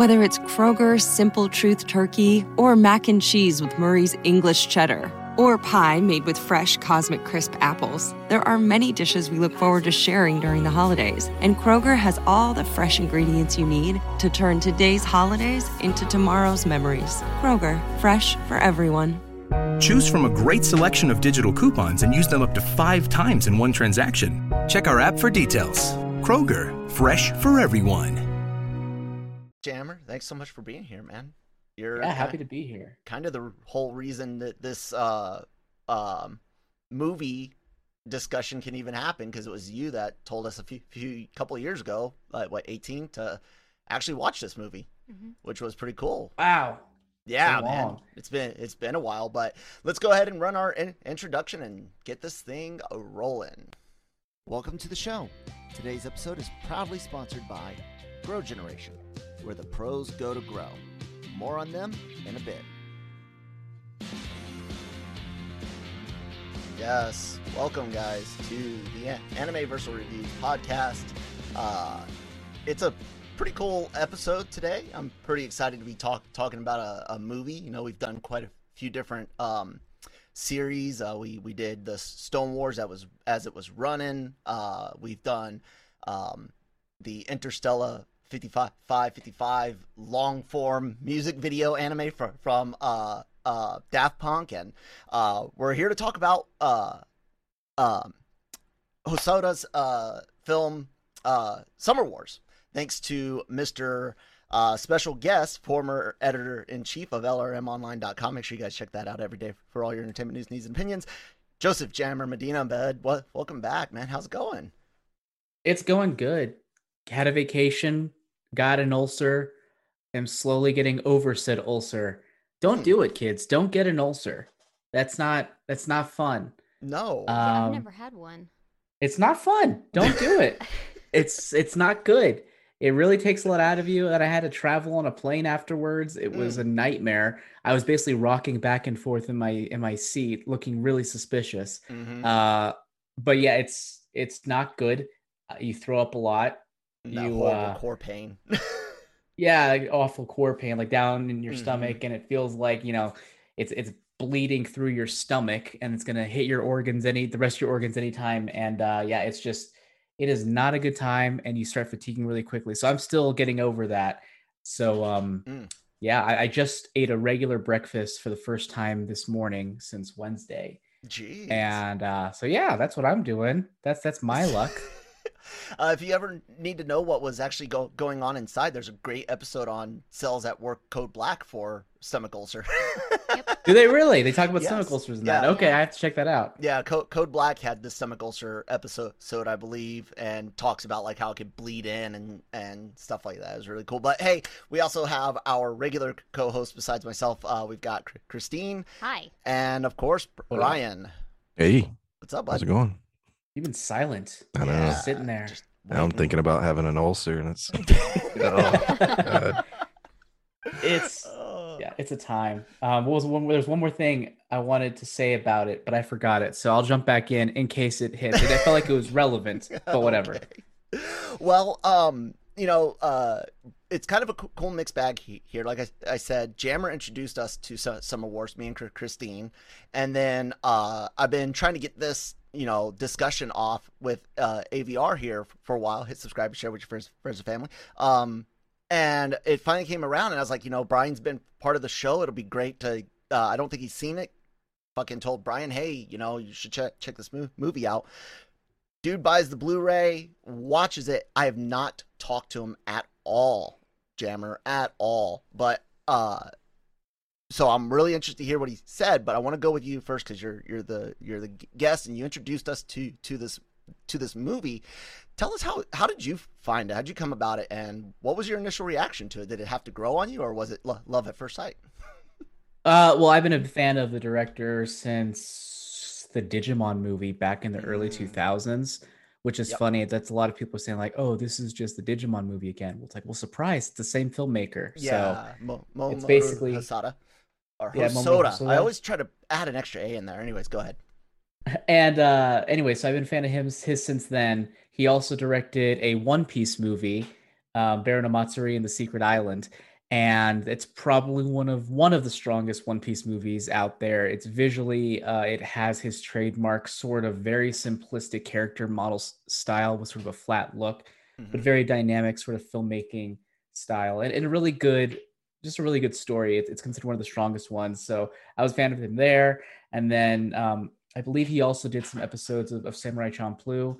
Whether it's Kroger's Simple Truth Turkey or mac and cheese with Murray's English Cheddar or pie made with fresh Cosmic Crisp apples, there are many dishes we look forward to sharing during the holidays. And Kroger has all the fresh ingredients you need to turn today's holidays into tomorrow's memories. Kroger, fresh for everyone. Choose from a great selection of digital coupons and use them up to five times in one transaction. Check our app for details. Kroger, fresh for everyone. Jammer, thanks so much for being here, man. You're Yeah, happy to be here. kind of the whole reason that this uh, um, movie discussion can even happen because it was you that told us a few, few couple of years ago, like what, 18, to actually watch this movie, which was pretty cool. Wow. Yeah, So man, long. it's been it's been a while, but let's go ahead and run our in- introduction and get this thing rolling. Welcome to the show. Today's episode is proudly sponsored by Grow Generation, where the pros go to grow. More on them in a bit. Yes, welcome guys to the Anime Versal Reviews podcast. Uh, it's a pretty cool episode today. I'm pretty excited to be talk- talking about a, a movie. You know, we've done quite a few different um, series. Uh, we we did the Stone Wars that was as it was running. Uh, we've done um, the Interstellar 55 55 long form music video anime from from uh, uh, Daft Punk, and uh, we're here to talk about uh, um, Hosoda's uh, film uh, Summer Wars. Thanks to Mr. Uh, special guest, former editor in chief of LRMOnline.com. Make sure you guys check that out every day for all your entertainment news, needs, and opinions. Joseph Jammer Medina bed. Welcome back, man. How's it going? It's going good. Had a vacation, got an ulcer, am slowly getting over said ulcer. Don't Hmm. do it, kids. Don't get an ulcer. That's not that's not fun. No. Uh, Yeah, I've Um, never had one. It's not fun. Don't do it. it's it's not good. It really takes a lot out of you. And I had to travel on a plane afterwards. It was a nightmare. I was basically rocking back and forth in my in my seat, looking really suspicious. Mhm. Uh, but yeah, it's it's not good. Uh, you throw up a lot. That you, horrible uh, core pain. Yeah, like awful core pain, like down in your Mhm. stomach, and it feels like you know, it's it's bleeding through your stomach, and it's gonna hit your organs any the rest of your organs anytime. And uh, yeah, it's just it is not a good time, and you start fatiguing really quickly. So I'm still getting over that. So um, Mm. yeah, I, I just ate a regular breakfast for the first time this morning since Wednesday, Jeez. and uh, so yeah, that's what I'm doing. That's that's my luck. Uh, if you ever need to know what was actually go- going on inside, there's a great episode on cells at work code black for stomach ulcer. Do they really? They talk about stomach ulcers in Yeah. that. Okay, I have to check that out. yeah, Co- code black had the stomach ulcer episode, episode, I believe, and talks about like how it could bleed in and and stuff like that. It was really cool. But hey, we also have our regular co-host besides myself. Uh, we've got Christine Hi. and of course What? Brian. Hey, What's up, how's it going? You've been silent. I know. Yeah, Sitting there. just Now I'm thinking about having an ulcer, and it's oh, It's yeah, it's a time. Um, what was one? There's one more thing I wanted to say about it, but I forgot it. So I'll jump back in in case it hits. I felt like it was relevant, but whatever. Okay. Well, um, you know, uh, it's kind of a cool mixed bag here. Like I, I said, Jammer introduced us to some, Summer Wars, me and Christine, and then uh, I've been trying to get this, you know, discussion off with uh, AVR here for a while. Hit subscribe, share with your friends, friends and family. Um, and it finally came around, and I was like, you know, Brian's been part of the show. It'll be great to. Uh, I don't think he's seen it. Fucking told Brian, hey, you know, you should check check this movie out dude buys the blu-ray watches it i have not talked to him at all jammer at all but uh so i'm really interested to hear what he said but i want to go with you first because you're you're the you're the guest and you introduced us to to this to this movie tell us how how did you find it how'd you come about it and what was your initial reaction to it did it have to grow on you or was it lo- love at first sight Uh, well, I've been a fan of the director since the Digimon movie back in the early Mm. 2000s, which is Yep. funny. That's a lot of people saying like, "Oh, this is just the Digimon movie again." Well, it's like, well, surprise, it's the same filmmaker. So yeah Mo- Mo- it's Mo- basically- Hasada or Yeah. Mamoru I always try to add an extra A in there. Anyways, go ahead. And uh anyway, so I've been a fan of him his since then. He also directed a One Piece movie, um, Baron Omatsuri and the Secret Island. and it's probably one of one of the strongest One Piece movies out there. It's visually, uh, it has his trademark sort of very simplistic character model style with sort of a flat look, mm-hmm. but very dynamic sort of filmmaking style, and, and a really good, just a really good story. It, it's considered one of the strongest ones. So I was a fan of him there, and then um, I believe he also did some episodes of, of Samurai Champloo,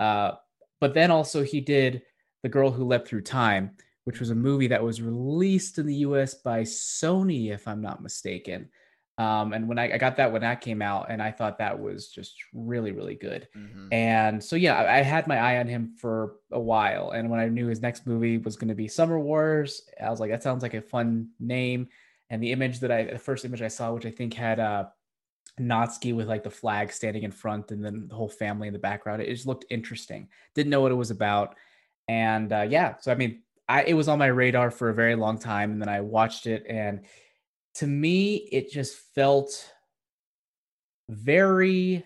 uh, but then also he did The Girl Who Leapt Through Time which was a movie that was released in the US by Sony, if I'm not mistaken. Um, and when I, I, got that when that came out, and I thought that was just really, really good. Mm-hmm. And so, yeah, I, I, had my eye on him for a while. And when I knew his next movie was going to be Summer Wars, I was like, that sounds like a fun name. And the image that I, the first image I saw, which I think had uh, Natsuki with like the flag standing in front and then the whole family in the background, it just looked interesting. Didn't know what it was about. And uh, yeah, so I mean, I it was on my radar for a very long time, and then I watched it, and to me, it just felt very.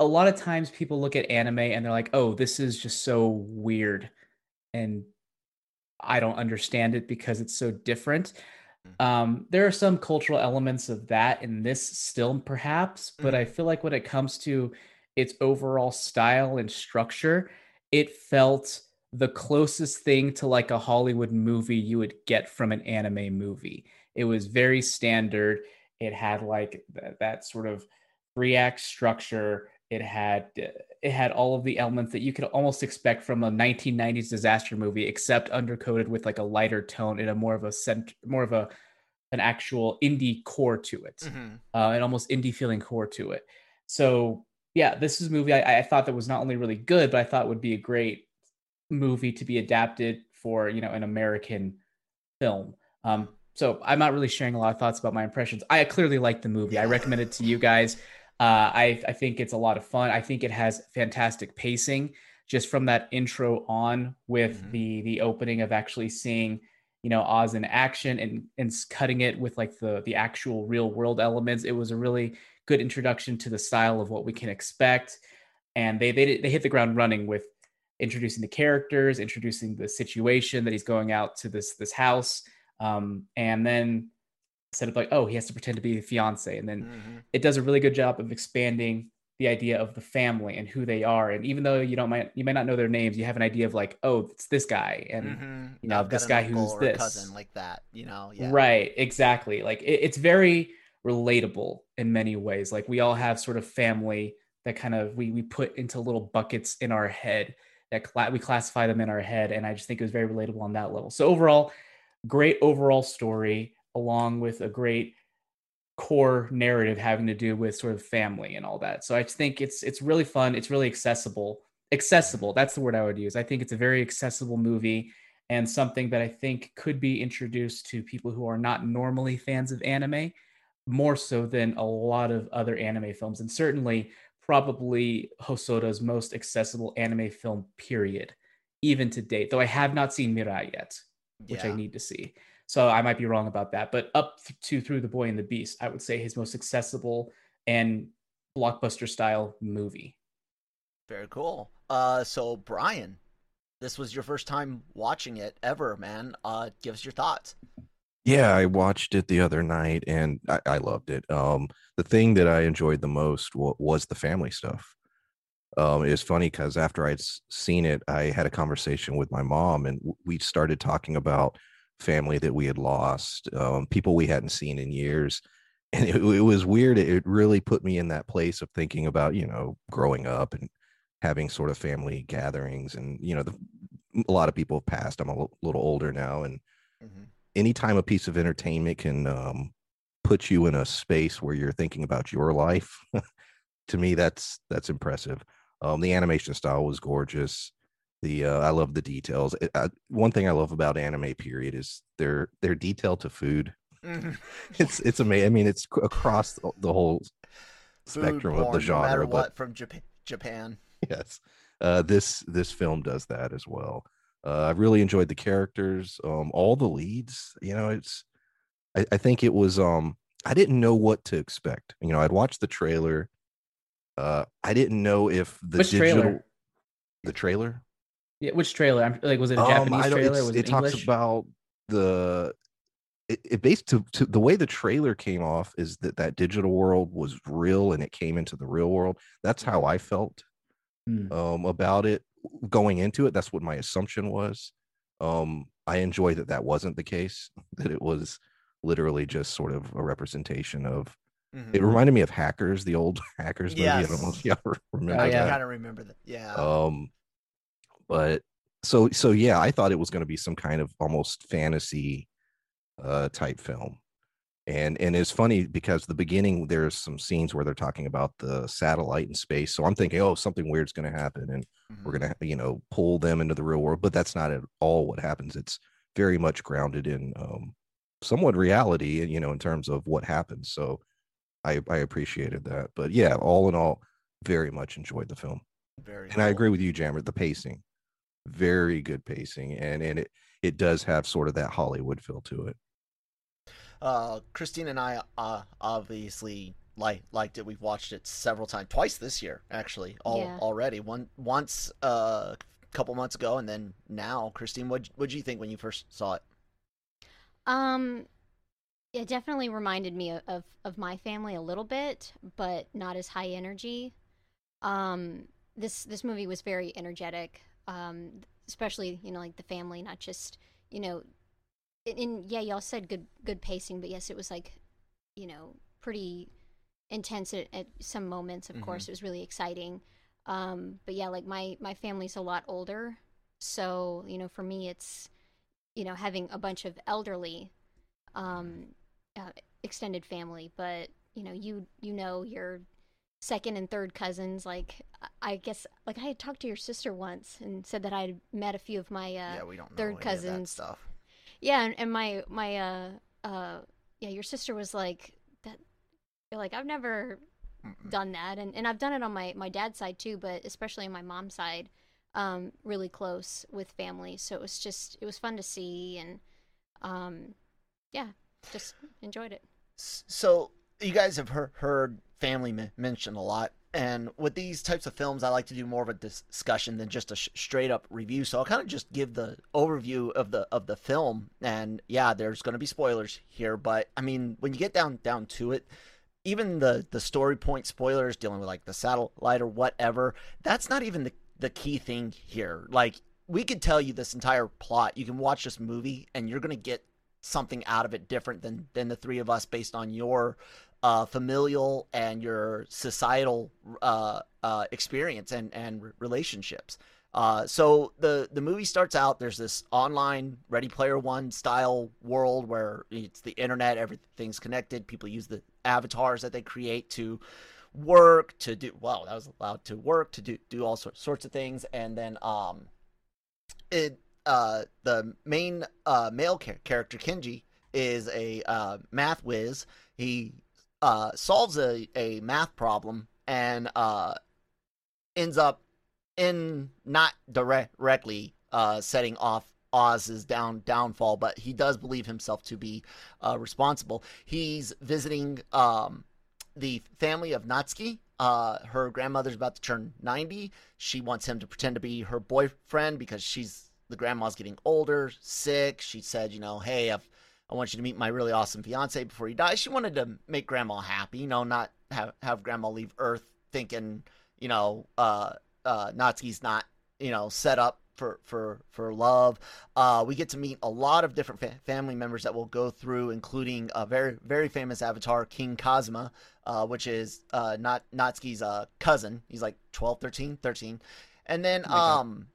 A lot of times, people look at anime and they're like, "Oh, this is just so weird," and I don't understand it because it's so different. Mm. Um, there are some cultural elements of that in this still, perhaps, but I mm. feel like when it comes to its overall style and structure, it felt the closest thing to like a Hollywood movie you would get from an anime movie. It was very standard. It had like th- that sort of three act structure. It had it had all of the elements that you could almost expect from a 1990s disaster movie, except undercoated with like a lighter tone and a more of a cent- more of a an actual indie core to it, mm-hmm. uh, an almost indie feeling core to it. So yeah, this is a movie I, I thought that was not only really good, but I thought would be a great movie to be adapted for you know an American film. Um, so I'm not really sharing a lot of thoughts about my impressions. I clearly like the movie. I recommend it to you guys. Uh, I I think it's a lot of fun. I think it has fantastic pacing just from that intro on with mm-hmm. the the opening of actually seeing you know Oz in action and and cutting it with like the the actual real world elements. It was a really good introduction to the style of what we can expect, and they they they hit the ground running with introducing the characters, introducing the situation that he's going out to this this house, um, and then set up like, oh, he has to pretend to be the fiance, and then mm-hmm. it does a really good job of expanding the idea of the family and who they are. And even though you don't might you might not know their names, you have an idea of like, oh, it's this guy, and mm-hmm. you know this guy who's this cousin like that, you know, yeah, right, exactly. Like it, it's very relatable in many ways. Like we all have sort of family that kind of we we put into little buckets in our head that we classify them in our head and i just think it was very relatable on that level so overall great overall story along with a great core narrative having to do with sort of family and all that. So i think it's it's really fun. It's really accessible. Accessible that's the word i would use. I think it's a very accessible movie and something that i think could be introduced to people who are not normally fans of anime more so than a lot of other anime films. And certainly probably Hosoda's most accessible anime film, period, even to date. Though I have not seen Mirai yet, which yeah. I need to see. So I might be wrong about that. But up to Through the Boy and the Beast, I would say his most accessible and blockbuster style movie. Very cool. Uh, so Brian, this was your first time watching it ever, man. Uh, give us your thoughts. Yeah, I watched it the other night and I, I loved it. Um, the thing that I enjoyed the most w- was the family stuff. Um, it's funny because after I'd seen it, I had a conversation with my mom and we started talking about family that we had lost, um, people we hadn't seen in years. And it, it was weird. It really put me in that place of thinking about, you know, growing up and having sort of family gatherings. And, you know, the, a lot of people have passed. I'm a l- little older now. And, mm-hmm anytime a piece of entertainment can um, put you in a space where you're thinking about your life, to me that's that's impressive. Um, the animation style was gorgeous. The uh, I love the details. It, I, one thing I love about anime period is their their detail to food. Mm-hmm. it's it's amazing. I mean, it's across the, whole spectrum of the genre. No but, what from Japan. Japan. Yes, uh, this this film does that as well. Uh, I really enjoyed the characters, um, all the leads. You know, it's I, I, think it was um I didn't know what to expect. You know, I'd watched the trailer. Uh, I didn't know if the which digital trailer? the trailer. Yeah, which trailer? I'm like, was it a um, Japanese trailer? Was it, it talks about the it, it based to, to the way the trailer came off is that that digital world was real and it came into the real world. That's how I felt Hmm. um, about it going into it. That's what my assumption was. Um, I enjoy that that wasn't the case. That it was literally just sort of a representation of. Mhm. It reminded me of Hackers, the old Hackers movie. I don't know if y'all remember I yeah. that. kind of remember that. Yeah. um but so so yeah i thought it was going to be some kind of almost fantasy uh type film and and it's funny because the beginning there's some scenes where they're talking about the satellite in space so i'm thinking oh something weird's going to happen and we're Mhm. going to you know pull them into the real world but that's not at all what happens it's very much grounded in um somewhat reality you know in terms of what happens so i i appreciated that but yeah all in all very much enjoyed the film Very. and I agree with you, Jammer. The pacing, very good pacing, and and it it does have sort of that Hollywood feel to it. Uh, Christine and I uh, obviously like liked it. We've watched it several times, twice this year actually. All Yeah. already. One once uh, a couple months ago, and then now. Christine, what what did you think when you first saw it? Um, it definitely reminded me of, of my family a little bit, but not as high energy. Um, this this movie was very energetic. Um, especially you know like the family, not just you know. In, in yeah, y'all said good good pacing, but yes, it was like, you know, pretty intense at, at some moments. Of course, it was really exciting. Um, but yeah, like my my family's a lot older, so you know, for me, it's you know having a bunch of elderly um uh, extended family but you know you you know your second and third cousins like I- guess like i had talked to your sister once and said that i had met a few of my uh yeah, we don't know third any of that cousins. stuff. yeah and, and my my uh uh yeah your sister was like that you're like i've never Mm-mm. done that and, and i've done it on my my dad's side too but especially on my mom's side um really close with family so it was just it was fun to see and um yeah just enjoyed it So you guys have heard, family mentioned a lot, and with these types of films, I like to do more of a discussion than just a straight up review. So I'll kind of just give the overview of the of the film, and yeah, there's going to be spoilers here, but I mean, when you get down down to it. Even the the story point spoilers dealing with like the satellite or whatever, that's not even the the key thing here. Like we could tell you this entire plot. You can watch this movie and you're gonna get something out of it different than than the three of us based on your uh, familial and your societal uh, uh, experience and and relationships. Uh, so the the movie starts out. There's this online Ready Player One style world where it's the internet. Everything's connected. People use the avatars that they create to work to do well that was allowed to work to do do all sorts sorts of things and then um it uh the main uh male char- character Kenji is a uh math whiz he uh solves a a math problem and uh ends up in not direct, directly uh setting off Oz's down downfall but he does believe himself to be uh responsible he's visiting um the family of Natsuki. Uh, her grandmother's about to turn 90. She wants him to pretend to be her boyfriend because she's the grandma's getting older, sick. She said, you know, hey, I've, I want you to meet my really awesome fiance before he dies. She wanted to make grandma happy, you know, not have, have grandma leave Earth thinking, you know, uh, uh, Natsuki's not, you know, set up for, for, for love. Uh, we get to meet a lot of different fa- family members that we'll go through, including a very, very famous avatar, King Kazuma, uh, which is uh, not Natsuki's uh, cousin. He's like 12, 13, 13. And then Oh um,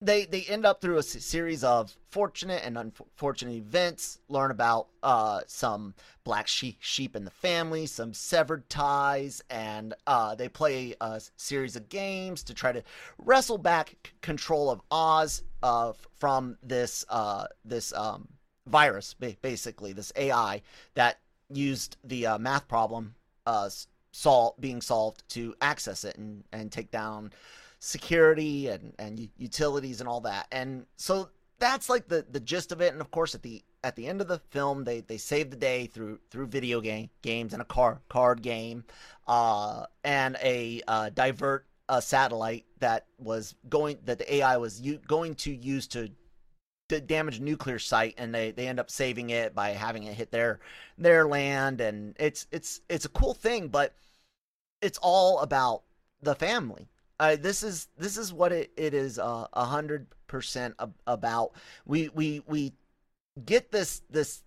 they they end up through a series of fortunate and unfortunate events. Learn about uh, some black sheep sheep in the family, some severed ties, and uh, they play a series of games to try to wrestle back c- control of Oz uh, from this uh, this um, virus, basically this AI that used the uh, math problem uh, sol- being solved to access it and, and take down security and, and utilities and all that. And so that's like the, the gist of it. And of course, at the at the end of the film, they, they save the day through through video game games and a car card game, uh, and a uh, divert a satellite that was going that the AI was u- going to use to d- damaged nuclear site, and they they end up saving it by having it hit their their land, and it's it's it's a cool thing, but it's all about the family. Uh, this is this is what it, it is uh, a hundred percent about. We we we get this this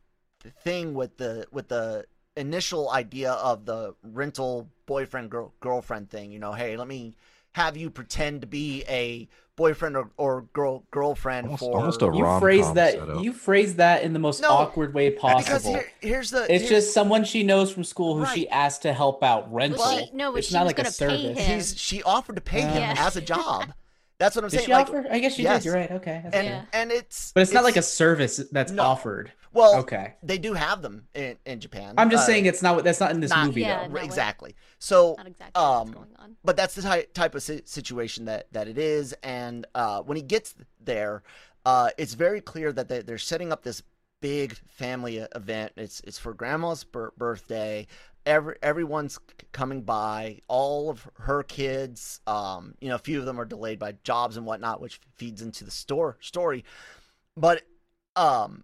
thing with the with the initial idea of the rental boyfriend girl, girlfriend thing. You know, hey, let me have you pretend to be a boyfriend or, or girl girlfriend almost, for almost a you phrase that setup. you phrase that in the most No, awkward way possible. because here, here's the it's here's- just someone she knows from school who she asked to help out rental. Well, she- no, but it's she not like a service. he's she offered to pay him Yeah. as a job. That's what I'm Did saying. she like, offer? I guess she yes. did. You're right. Okay. that's and fair. and it's but it's, not like a service that's No. offered. Well. Okay. They do have them in, in Japan. I'm just Uh, saying it's not. That's not in this not- movie Yeah, though. no, exactly. So Not exactly what's um, going on. but that's the type type of si- situation that that it is and uh, when he gets there uh, it's very clear that they, they're setting up this big family event it's it's for grandma's bir- birthday Every, everyone's coming by all of her kids um, you know a few of them are delayed by jobs and whatnot which feeds into the store story but um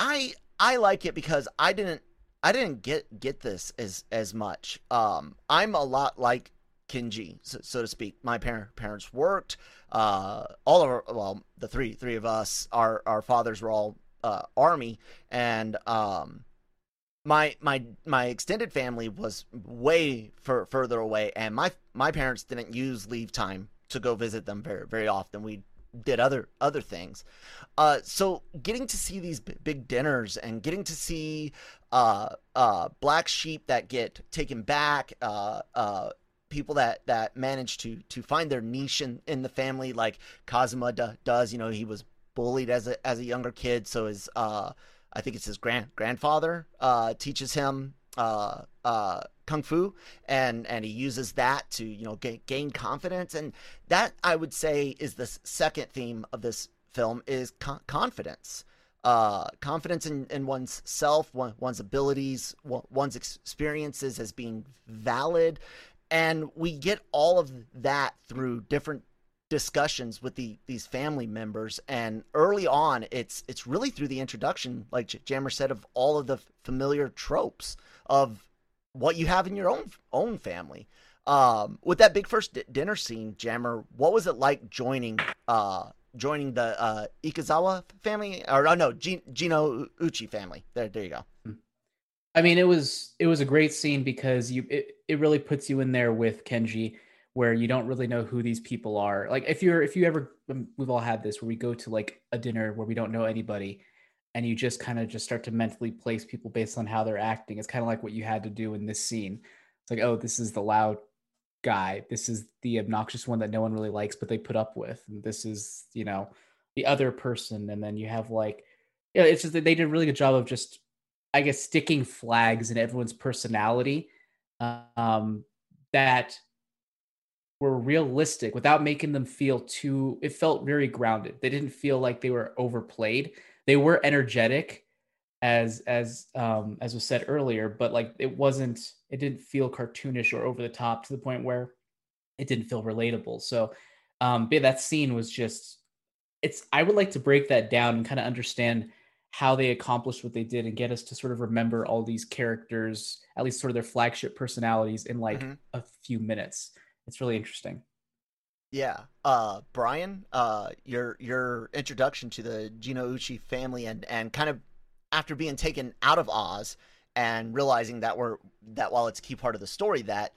i i like it because i didn't i didn't get get this as as much um i'm a lot like Kenji, so, so to speak. My parent, parents worked. Uh, all of our, well, the three three of us, our our fathers were all uh, army, and um, my my my extended family was way fur, further away, and my my parents didn't use leave time to go visit them very very often. We did other other things. Uh, so getting to see these b- big dinners and getting to see uh, uh, black sheep that get taken back, uh, uh, people that that manage to to find their niche in, in the family, like Kazuma do, does. You know, he was bullied as a as a younger kid, so his uh, I think it's his grand grandfather uh, teaches him uh, uh, kung fu, and and he uses that to you know gain, gain confidence, and that I would say is the second theme of this film is con- confidence. Uh, confidence in, in one's self, one, one's abilities, one, one's experiences as being valid, and we get all of that through different discussions with the these family members. And early on it's it's really through the introduction like jammer said of all of the familiar tropes of what you have in your own own family. Um with that big first di- dinner scene jammer what was it like joining uh joining the uh Ikezawa family? Or oh, no Gin- gino uchi family. There there you go. I mean, it was it was a great scene because you it, it really puts you in there with Kenji, where you don't really know who these people are. Like if you're if you ever um, we've all had this where we go to like a dinner where we don't know anybody, and you just kind of just start to mentally place people based on how they're acting. It's kind of like what you had to do in this scene. It's like, oh, this is the loud guy. This is the obnoxious one that no one really likes, but they put up with. And this is you know the other person, and then you have like yeah, it's just that they did a really good job of just I guess sticking flags in everyone's personality um, that were realistic without making them feel too. It felt very grounded. They didn't feel like they were overplayed. They were energetic, as as um, as was said earlier, but like it wasn't. It didn't feel cartoonish or over the top to the point where it didn't feel relatable. So, um, but that scene was just. It's. I would like to break that down and kind of understand how they accomplished what they did and get us to sort of remember all these characters, at least sort of their flagship personalities in like Mhm. a few minutes. It's really interesting. Yeah. Uh Brian, uh your your introduction to the Jinnouchi family and and kind of after being taken out of Oz and realizing that we're that while it's a key part of the story that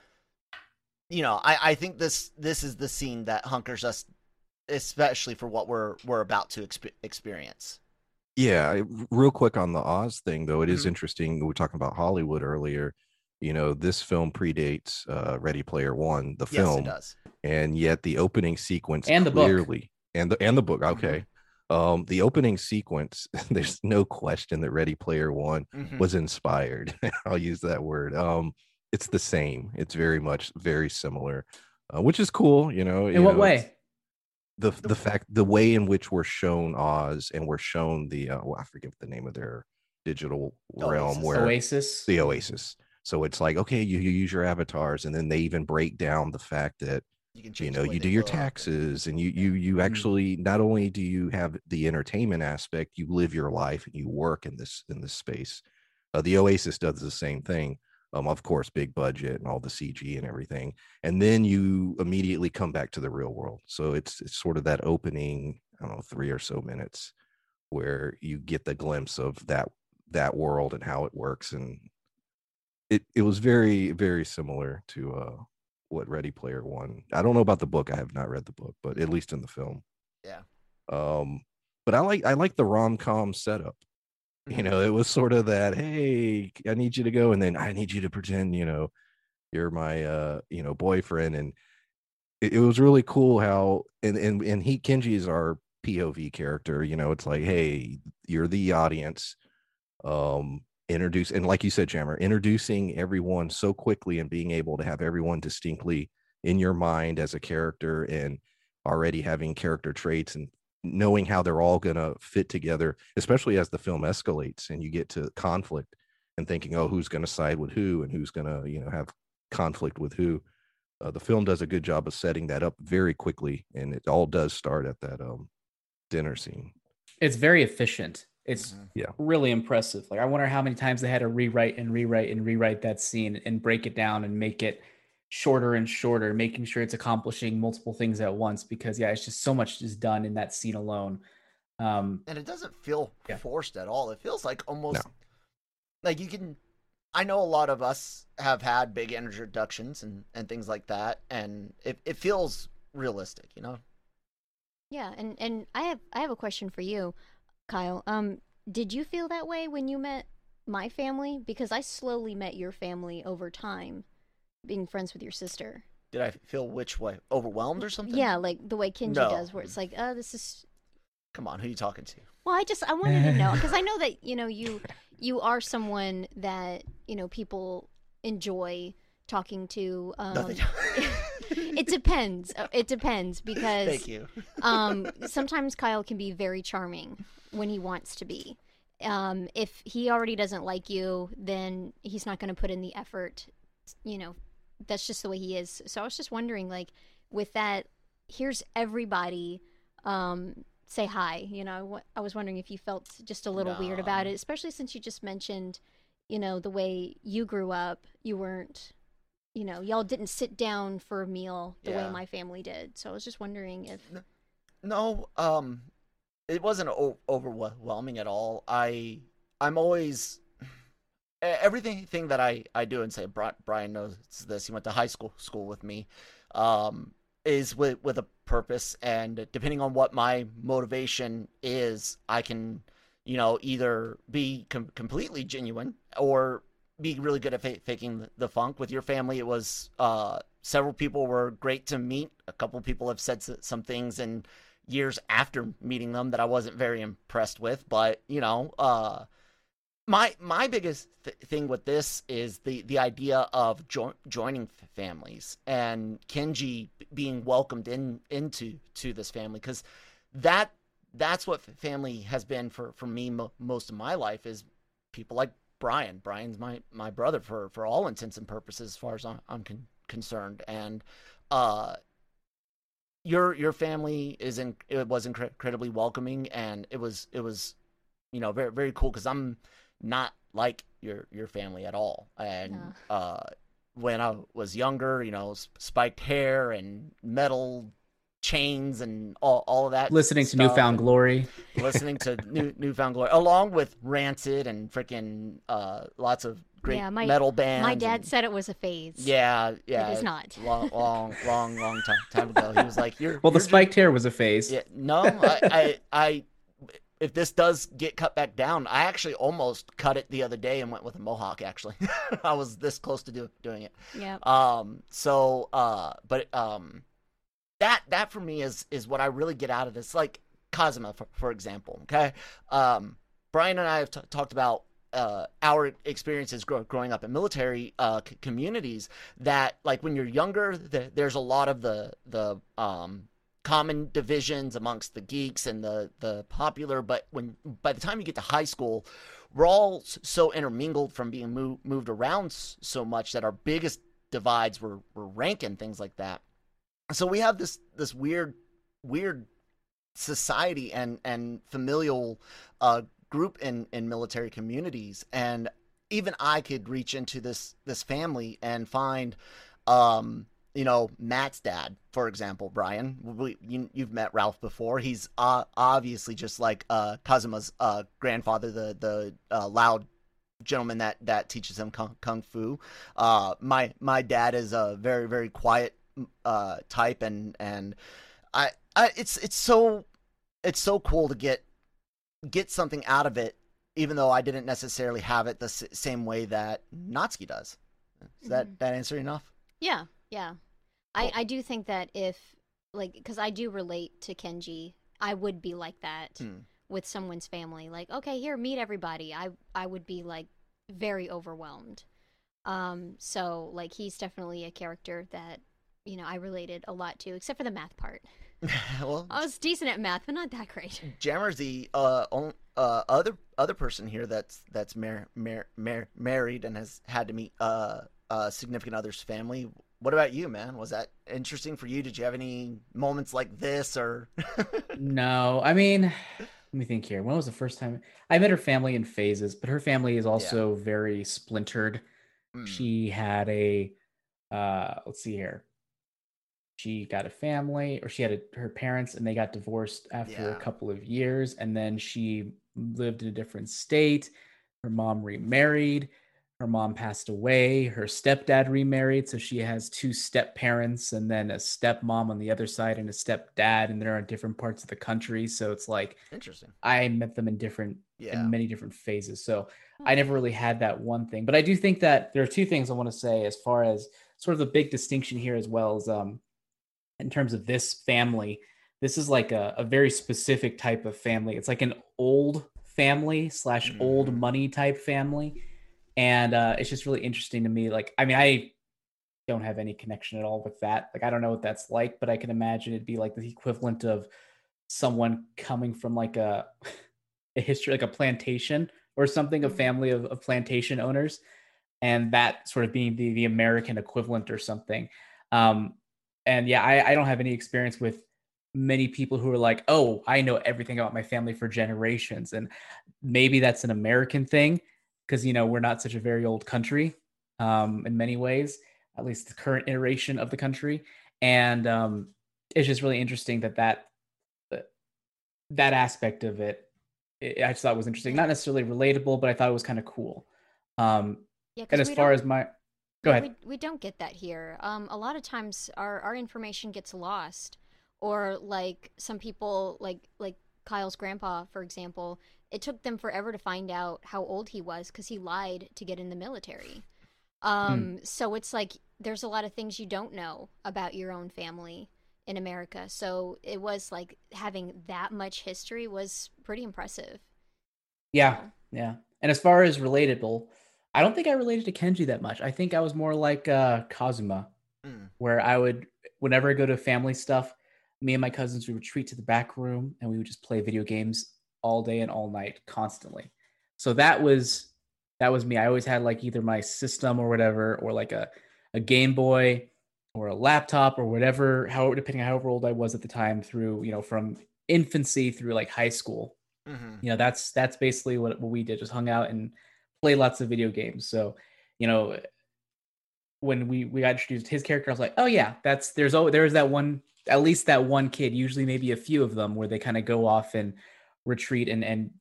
you know, I I think this this is the scene that hunkers us especially for what we're we're about to exp- experience. Yeah, real quick on the Oz thing though, it is Mhm. interesting. We were talking about Hollywood earlier. You know, this film predates uh, Ready Player One, the Yes, film, it does. and yet the opening sequence And the book. clearly and the and the book. Mhm. Okay, um, the opening sequence. There's no question that Ready Player One Mhm. was inspired. I'll use that word. Um, it's the same. It's very much very similar, uh, which is cool. You know, In you what know, way? the the fact the way in which we're shown Oz and we're shown the uh, well, I forget the name of their digital realm Oasis. where Oasis. the Oasis. So it's like okay, you, you use your avatars, and then they even break down the fact that You you know you do your taxes and you you you Mm. actually not only do you have the entertainment aspect you live your life and you work in this in this space uh, the oasis does the same thing um of course big budget and all the cg and everything and then you immediately come back to the real world so it's it's sort of that opening i don't know three or so minutes where you get the glimpse of that that world and how it works and it it was very very similar to uh what Ready Player One. I don't know about the book. I have not read the book, but at least in the film. Yeah. Um, but I like I like the rom com setup. You Mhm. know, it was sort of that, hey, I need you to go, and then I need you to pretend, you know, you're my uh, you know, boyfriend. And it, it was really cool how and and and he Kenji is our POV character, you know, it's like, hey, you're the audience. Um, introduce and like you said jammer introducing everyone so quickly and being able to have everyone distinctly in your mind as a character and already having character traits and knowing how they're all going to fit together especially as the film escalates and you get to conflict and thinking oh who's going to side with who and who's going to you know have conflict with who uh, the film does a good job of setting that up very quickly and it all does start at that um dinner scene It's very efficient. It's Mhm. Yeah. really impressive. Like I wonder how many times they had to rewrite and rewrite and rewrite that scene and break it down and make it shorter and shorter, making sure it's accomplishing multiple things at once. Because yeah, it's just so much is done in that scene alone. Um, and it doesn't feel Yeah. forced at all. It feels like almost like you can. I know a lot of us have had big introductions and and things like that, and it it feels realistic, you know. Yeah, and and I have I have a question for you, Kyle. Um, did you feel that way when you met my family? Because I slowly met your family over time, being friends with your sister. Did I feel which way? Overwhelmed or something? Yeah, like the way Kenji No. does, where it's like, oh, this is. Come on, who are you talking to? Well, I just I wanted to know because I know that you know you you are someone that you know people enjoy talking to. Um, Nothing. it depends. It depends because Thank you. um, sometimes Kyle can be very charming when he wants to be. Um, if he already doesn't like you, then he's not going to put in the effort. You know, that's just the way he is. So I was just wondering, like, with that, here's everybody. Um, say hi. You know, I was wondering if you felt just a little weird about it, especially since you just mentioned, you know, the way you grew up. You weren't, you know, y'all didn't sit down for a meal the way my family did. So I was just wondering if. No, um, it wasn't o- overwhelming at all. I I'm always everything thing that I I do and say. Brian knows this. He went to high school school with me. Um, is with with a purpose, and depending on what my motivation is, I can you know either be com- completely genuine or be really good at fa- faking the, funk. With your family, it was uh several people were great to meet. A couple people have said some things and years after meeting them that I wasn't very impressed with. But you know, uh, my my biggest th- thing with this is the the idea of jo- joining families and Kenji being welcomed in into to this family because that that's what family has been for for me mo- most of my life is people like Brian. Brian's my my brother for for all intents and purposes as far as I'm, I'm con- concerned and uh your your family is in it was incre- incredibly welcoming and it was it was you know very very cool because i'm not like your your family at all. And uh when i was younger you know spiked hair and metal chains and all, all of that listening to stuff New Found Glory. listening to new newfound glory along with rancid and freaking uh lots of great Yeah, my- metal bands My dad and- said it was a phase. yeah yeah It is not. long long long long time time ago he was like you're Well, the you're just- spiked hair was a phase. yeah, no, I, I, I, if this does get cut back down, I actually almost cut it the other day and went with a mohawk. Actually, I was this close to do, doing it. Yeah. Um, so, uh, but um, that that for me is is what I really get out of this. Like Kazuma, for, for example. Okay, um, Brian and I have t- talked about. Uh, our experiences grow- growing up in military uh, c- communities that like when you're younger th- there's a lot of the the um, common divisions amongst the geeks and the the popular but when by the time you get to high school we're all so intermingled from being move, moved around so much that our biggest divides were, were rank and things like that so we have this this weird weird society and and familial uh, group in in military communities. And even I could reach into this this family and find um you know Matt's dad for example Brian. We, you, you've met Ralph before. He's uh, obviously just like uh Kazuma's uh grandfather the the uh, loud gentleman that that teaches him kung, kung fu. Uh my my dad is a very very quiet uh type and and I, I it's it's so it's so cool to get get something out of it even though I didn't necessarily have it the s- same way that Natsuki does. Is that Mhm. that answer enough? Yeah, yeah. I I do think that if like because I do relate to Kenji, I would be like that Hmm. with someone's family. Like, okay, here, meet everybody. I I would be like very overwhelmed. Um, so like he's definitely a character that you know I related a lot to, except for the math part. well, I was decent at math, but not that great. Jammer's the uh, on, uh other other person here that's that's mar- mar- mar- married and has had to meet uh a significant other's family. What about you, man? Was that interesting for you? Did you have any moments like this or? No, I mean, let me think here. When was the first time I met her family in phases? But her family is also very splintered. Hmm. She had a, uh, let's see here. She got a family, or she had a, her parents, and they got divorced after Yeah. a couple of years, and then she lived in a different state. Her mom remarried. Her mom passed away. Her stepdad remarried, so she has two step parents, and then a stepmom on the other side, and a stepdad, and they're in different parts of the country. So it's like Interesting. I met them in different Yeah. in many different phases. So I never really had that one thing. But I do think that there are two things I want to say as far as sort of the big distinction here as well as um in terms of this family. This is like a, a very specific type of family. It's like an old family slash old Mhm. money type family. And uh it's just really interesting to me. Like, I mean, I don't have any connection at all with that. Like I don't know what that's like, but I can imagine it'd be like the equivalent of someone coming from like a a history like a plantation or something, a Mhm. family of, of plantation owners, and that sort of being the the American equivalent or something. Um, and yeah, I, I don't have any experience with many people who are like, oh, I know everything about my family for generations, and maybe that's an American thing because you know we're not such a very old country um, in many ways, at least the current iteration of the country, and um, it's just really interesting that that uh, that aspect of it it, I just thought was interesting. Not necessarily relatable, but I thought it was kind of cool. Um, Yeah, and as far as my, go ahead. We, we don't get that here. Um, a lot of times our, our information gets lost, or like some people, like like Kyle's grandpa, for example, it took them forever to find out how old he was because he lied to get in the military. Um, so it's like there's a lot of things you don't know about your own family in America. So it was like having that much history was pretty impressive. Yeah, yeah. And as far as relatable, I don't think I related to Kenji that much. I think I was more like uh, Kazuma, Mm. where I would, whenever I go to family stuff, me and my cousins we would retreat to the back room and we would just play video games all day and all night, constantly. So that was that was me. I always had like either my system or whatever, or like a a Game Boy or a laptop or whatever, How depending on however old I was at the time, through you know from infancy through like high school hmm you know that's that's basically what, what we did just hung out and play lots of video games so you know when we we got introduced his character i was like oh yeah that's there's oh there's that one at least that one kid usually maybe a few of them where they kind of go off and retreat and and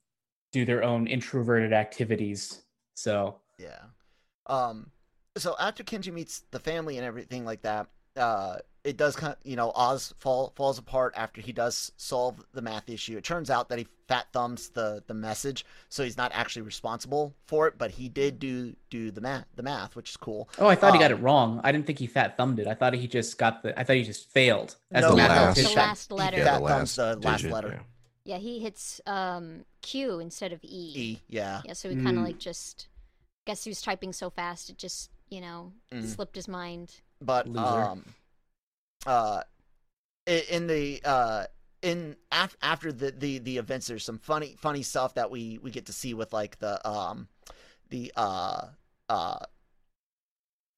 do their own introverted activities so Yeah. Um. So after Kenji meets the family and everything like that, uh, it does kind of, you know, Oz fall falls apart after he does solve the math issue. It turns out that he fat thumbs the the message, so he's not actually responsible for it, but he did do do the math the math, which is cool. oh i thought he got Um, it wrong i didn't think he fat thumbed it i thought he just got the i thought he just failed as No, the The math last- The last he letter. fat Yeah, the thumbs last the last digit, letter. yeah. Yeah, he hits um, Q instead of E. E. Yeah. Yeah, so he kind Mm. of like just guess he was typing so fast it just you know Mm. slipped his mind. but Loser. um uh in the uh in af- after the, the the events there's some funny funny stuff that we we get to see with like the um the uh uh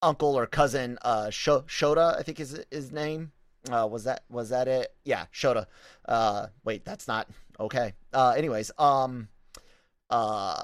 uncle or cousin uh Sho- Shota I think is his name uh, was that was that it? Yeah, Shota. Uh, wait, that's not okay. Uh, anyways, um, uh,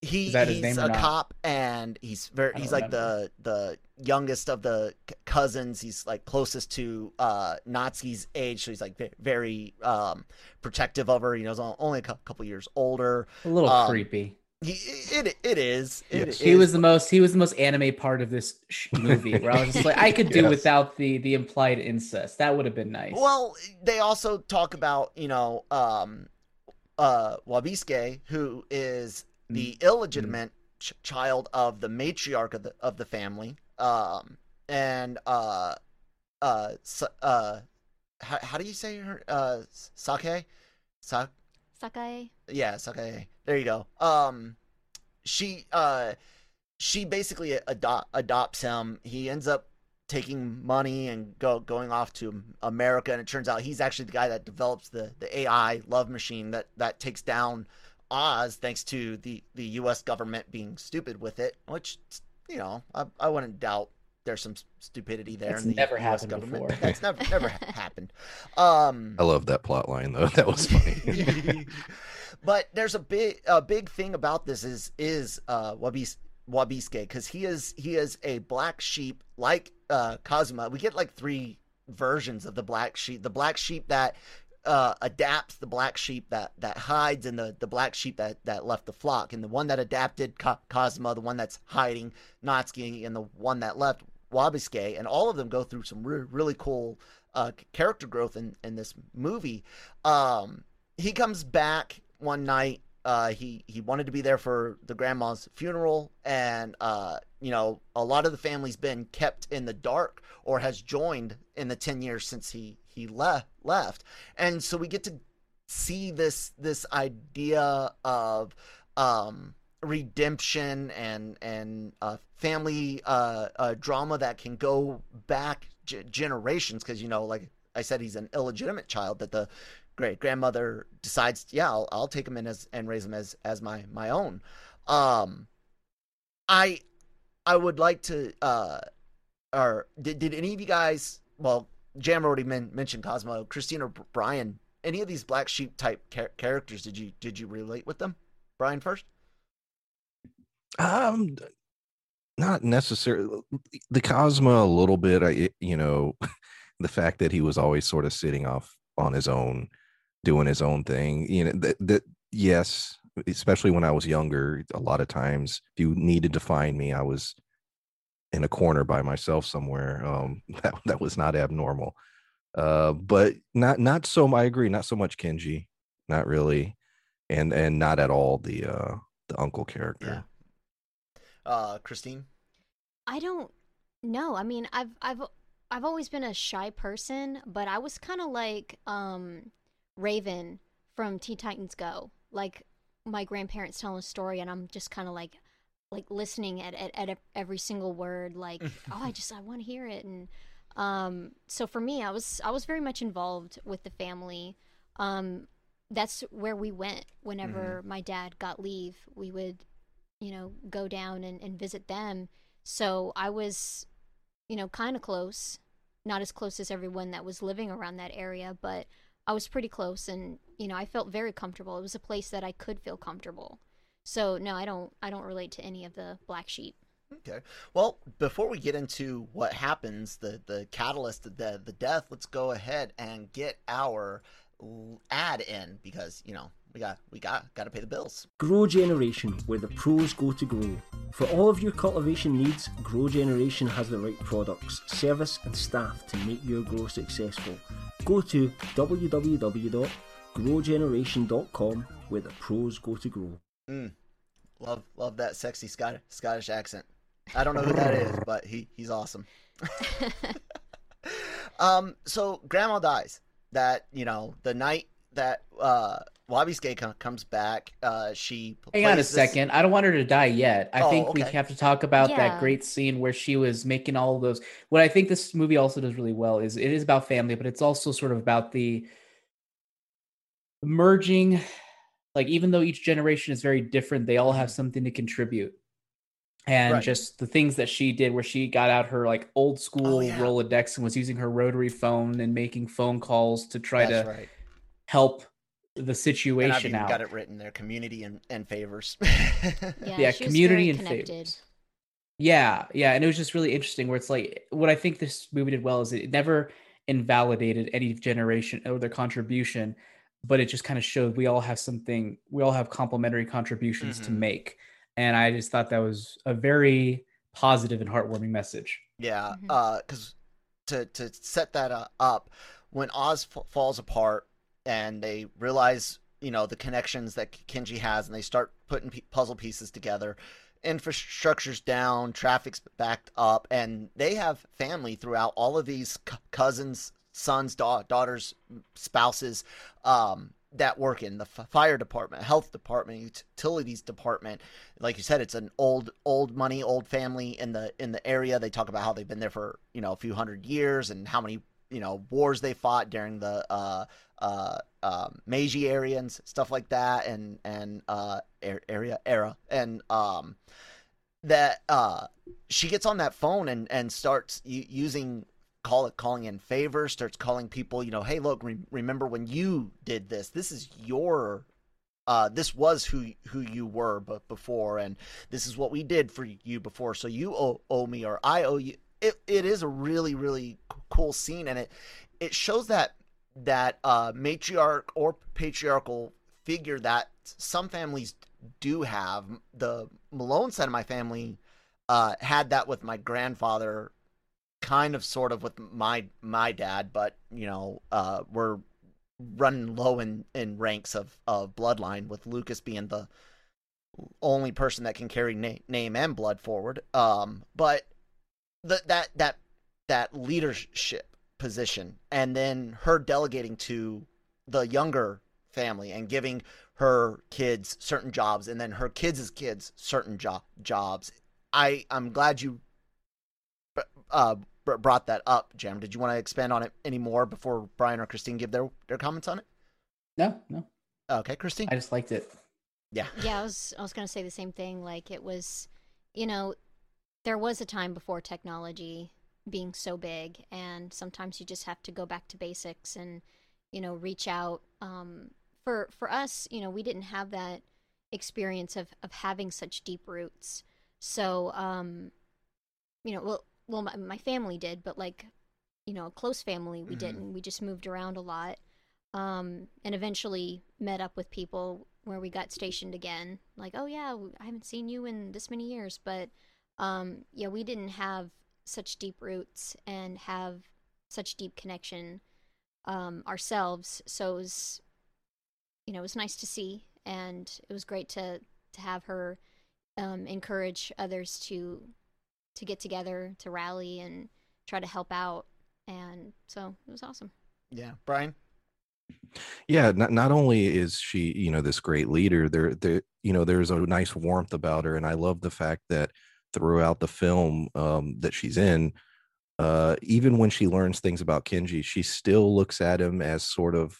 he Is he's a cop and he's very he's like the the youngest of the c- cousins. He's like closest to uh Natsuki's age, so he's like ve- very um protective of her. You know, he's only a cou- couple years older. A little Um, creepy. He, it it is. It Yes. He was the most he was the most anime part of this sh- movie where I was just like I could do Yes. without the the implied incest. That would have been nice. Well, they also talk about, you know, um, uh, Wabisuke, who is the Mm. illegitimate ch- child of the matriarch of the of the family, um, and uh, uh, Sa- uh, how, how do you say her? Uh, Sake, Sa- Sakae. yeah, Sake. There you go. Um, she uh, she basically adopt adopts him. He ends up taking money and go going off to America, and it turns out he's actually the guy that develops the the AI love machine that that takes down Oz, thanks to the the U.S. government being stupid with it. Which you know, I, I wouldn't doubt there's some stupidity there That's in the never US happened government. before. That's never never happened. Um, I love that plot line though. That was funny. but there's a big a big thing about this is is uh Wabis Wabisuke because he is he is a black sheep like uh Kazuma. We get like three versions of the black sheep. The black sheep that uh adapts, the black sheep that that hides, and the the black sheep that that left the flock. And the one that adapted Kazuma, the one that's hiding Natsuki, and the one that left Wabisuke, and all of them go through some re- really cool uh character growth in in this movie. Um he comes back one night. Uh, he he wanted to be there for the grandma's funeral, and uh, you know a lot of the family's been kept in the dark or has joined in the ten years since he he left left, and so we get to see this this idea of um, redemption and and uh, family uh, uh, drama that can go back g- generations. Because you know like I said he's an illegitimate child that the great grandmother decides yeah I'll, I'll take him in as and raise him as as my my own. Um i i would like to uh or did, did any of you guys well jam already men, mentioned Kazuma christine or brian any of these black sheep type char- characters did you did you relate with them brian first Um, not necessarily the Kazuma a little bit. I, you know, the fact that he was always sort of sitting off on his own, doing his own thing. You know, that that yes, especially when I was younger, a lot of times if you needed to find me, I was in a corner by myself somewhere. Um, that that was not abnormal. Uh, but not not so. I agree. Not so much Kenji. Not really, and and not at all the uh the uncle character. uh christine I don't know. I mean, I've I've I've always been a shy person, but I was kind of like um Raven from Teen Titans Go. Like my grandparents telling a story and I'm just kind of like like listening at, at at every single word like oh I just I want to hear it and um so for me I was I was very much involved with the family. Um that's where we went whenever my dad got leave. We would you know, go down and, and visit them. So I was, you know, kind of close. Not as close as everyone that was living around that area, but I was pretty close and, you know, I felt very comfortable. It was a place that I could feel comfortable. So no, I don't I don't relate to any of the black sheep. Okay. Well, before we get into what happens, the the catalyst, the the death, let's go ahead and get our ad in because you know we got we got got to pay the bills. Grow Generation, where the pros go to grow. For all of your cultivation needs, Grow Generation has the right products, service, and staff to make your grow successful. Go to www.growgeneration.com, where the pros go to grow. Mm. Love love that sexy Scottish Scottish accent. I don't know who that is, but he he's awesome. um. So grandma dies. That you know the night that uh Wabisuke com- comes back. Uh, she Hang on a this- second. I don't want her to die yet. I Oh, think we have to talk about Yeah. that great scene where she was making all of those. What I think this movie also does really well is it is about family, but it's also sort of about the merging. Like even though each generation is very different, they all have something to contribute. and Right. just the things that she did where she got out her like old school Oh, yeah. Rolodex and was using her rotary phone and making phone calls to try That's to right. help the And I've situation even out. got it written there: community and, and favors. Yeah, yeah, community and connected. favors. Yeah, yeah, and it was just really interesting. Where it's like, what I think this movie did well is it never invalidated any generation or their contribution, but it just kind of showed we all have something, we all have complementary contributions to Mhm. make, and I just thought that was a very positive and heartwarming message. Yeah, Mhm. uh, because to to set that uh, up, when Oz f- falls apart and they realize you know the connections that Kenji has, and they start putting p- puzzle pieces together, infrastructure's down, traffic's backed up, and they have family throughout all of these c- cousins, sons, da- daughters, spouses, um, that work in the f- fire department, health department, utilities department like you said, it's an old old money, old family in the in the area. They talk about how they've been there for you know a few hundred years and how many you know wars they fought during the uh, uh, um, Meiji area and stuff like that, and and uh, area era, and um, that uh, she gets on that phone and and starts using call it calling in favors starts calling people you know hey look re- remember when you did this this is your uh, this was who who you were but before, and this is what we did for you before. So you owe, owe me, or I owe you. It it is a really really cool scene, and it it shows that that uh, matriarch or patriarchal figure that some families do have. The Malone side of my family uh, had that with my grandfather, kind of sort of with my my dad, but you know uh, we're running low in, in ranks of, of bloodline, with Lucas being the only person that can carry na- name and blood forward. Um, but the, that that that leadership position, and then her delegating to the younger family and giving her kids certain jobs, and then her kids' kids certain jo- jobs. I I'm glad you uh, br- brought that up, Jim. Did you want to expand on it any more before Brian or Christine give their their comments on it? No, no, Okay, Christine. I just liked it. Yeah. Yeah, I was I was gonna say the same thing. Like it was, you know, there was a time before technology being so big, and sometimes you just have to go back to basics and, you know, reach out. Um, for for us, you know, we didn't have that experience of of having such deep roots. So, um, you know, well, well, my, my family did, but like, you know, a close family, we Mhm. didn't. We just moved around a lot um, and eventually met up with people where we got stationed again. Like, oh yeah, I haven't seen you in this many years, but um, yeah, we didn't have such deep roots and have such deep connection um, ourselves. So it was, you know, it was nice to see, and it was great to to have her um, encourage others to to get together, to rally, and try to help out. And so it was awesome. Yeah, Brian. yeah not, not only is she you know this great leader there there you know there's a nice warmth about her and i love the fact that throughout the film um that she's in uh even when she learns things about kenji she still looks at him as sort of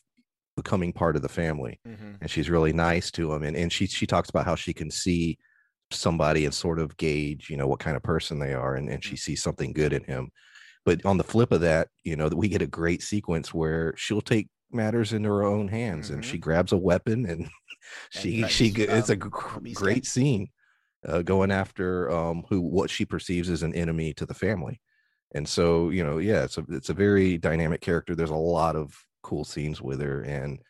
becoming part of the family Mm-hmm. and she's really nice to him and and she she talks about how she can see somebody and sort of gauge you know what kind of person they are and, and she sees something good in him. But on the flip of that you know that we get a great sequence where she'll take matters into her own hands and Mhm. she grabs a weapon and she tries, she g- it's a um, great scene uh, going after um who what she perceives as an enemy to the family. And so you know yeah it's a it's a very dynamic character. There's a lot of cool scenes with her and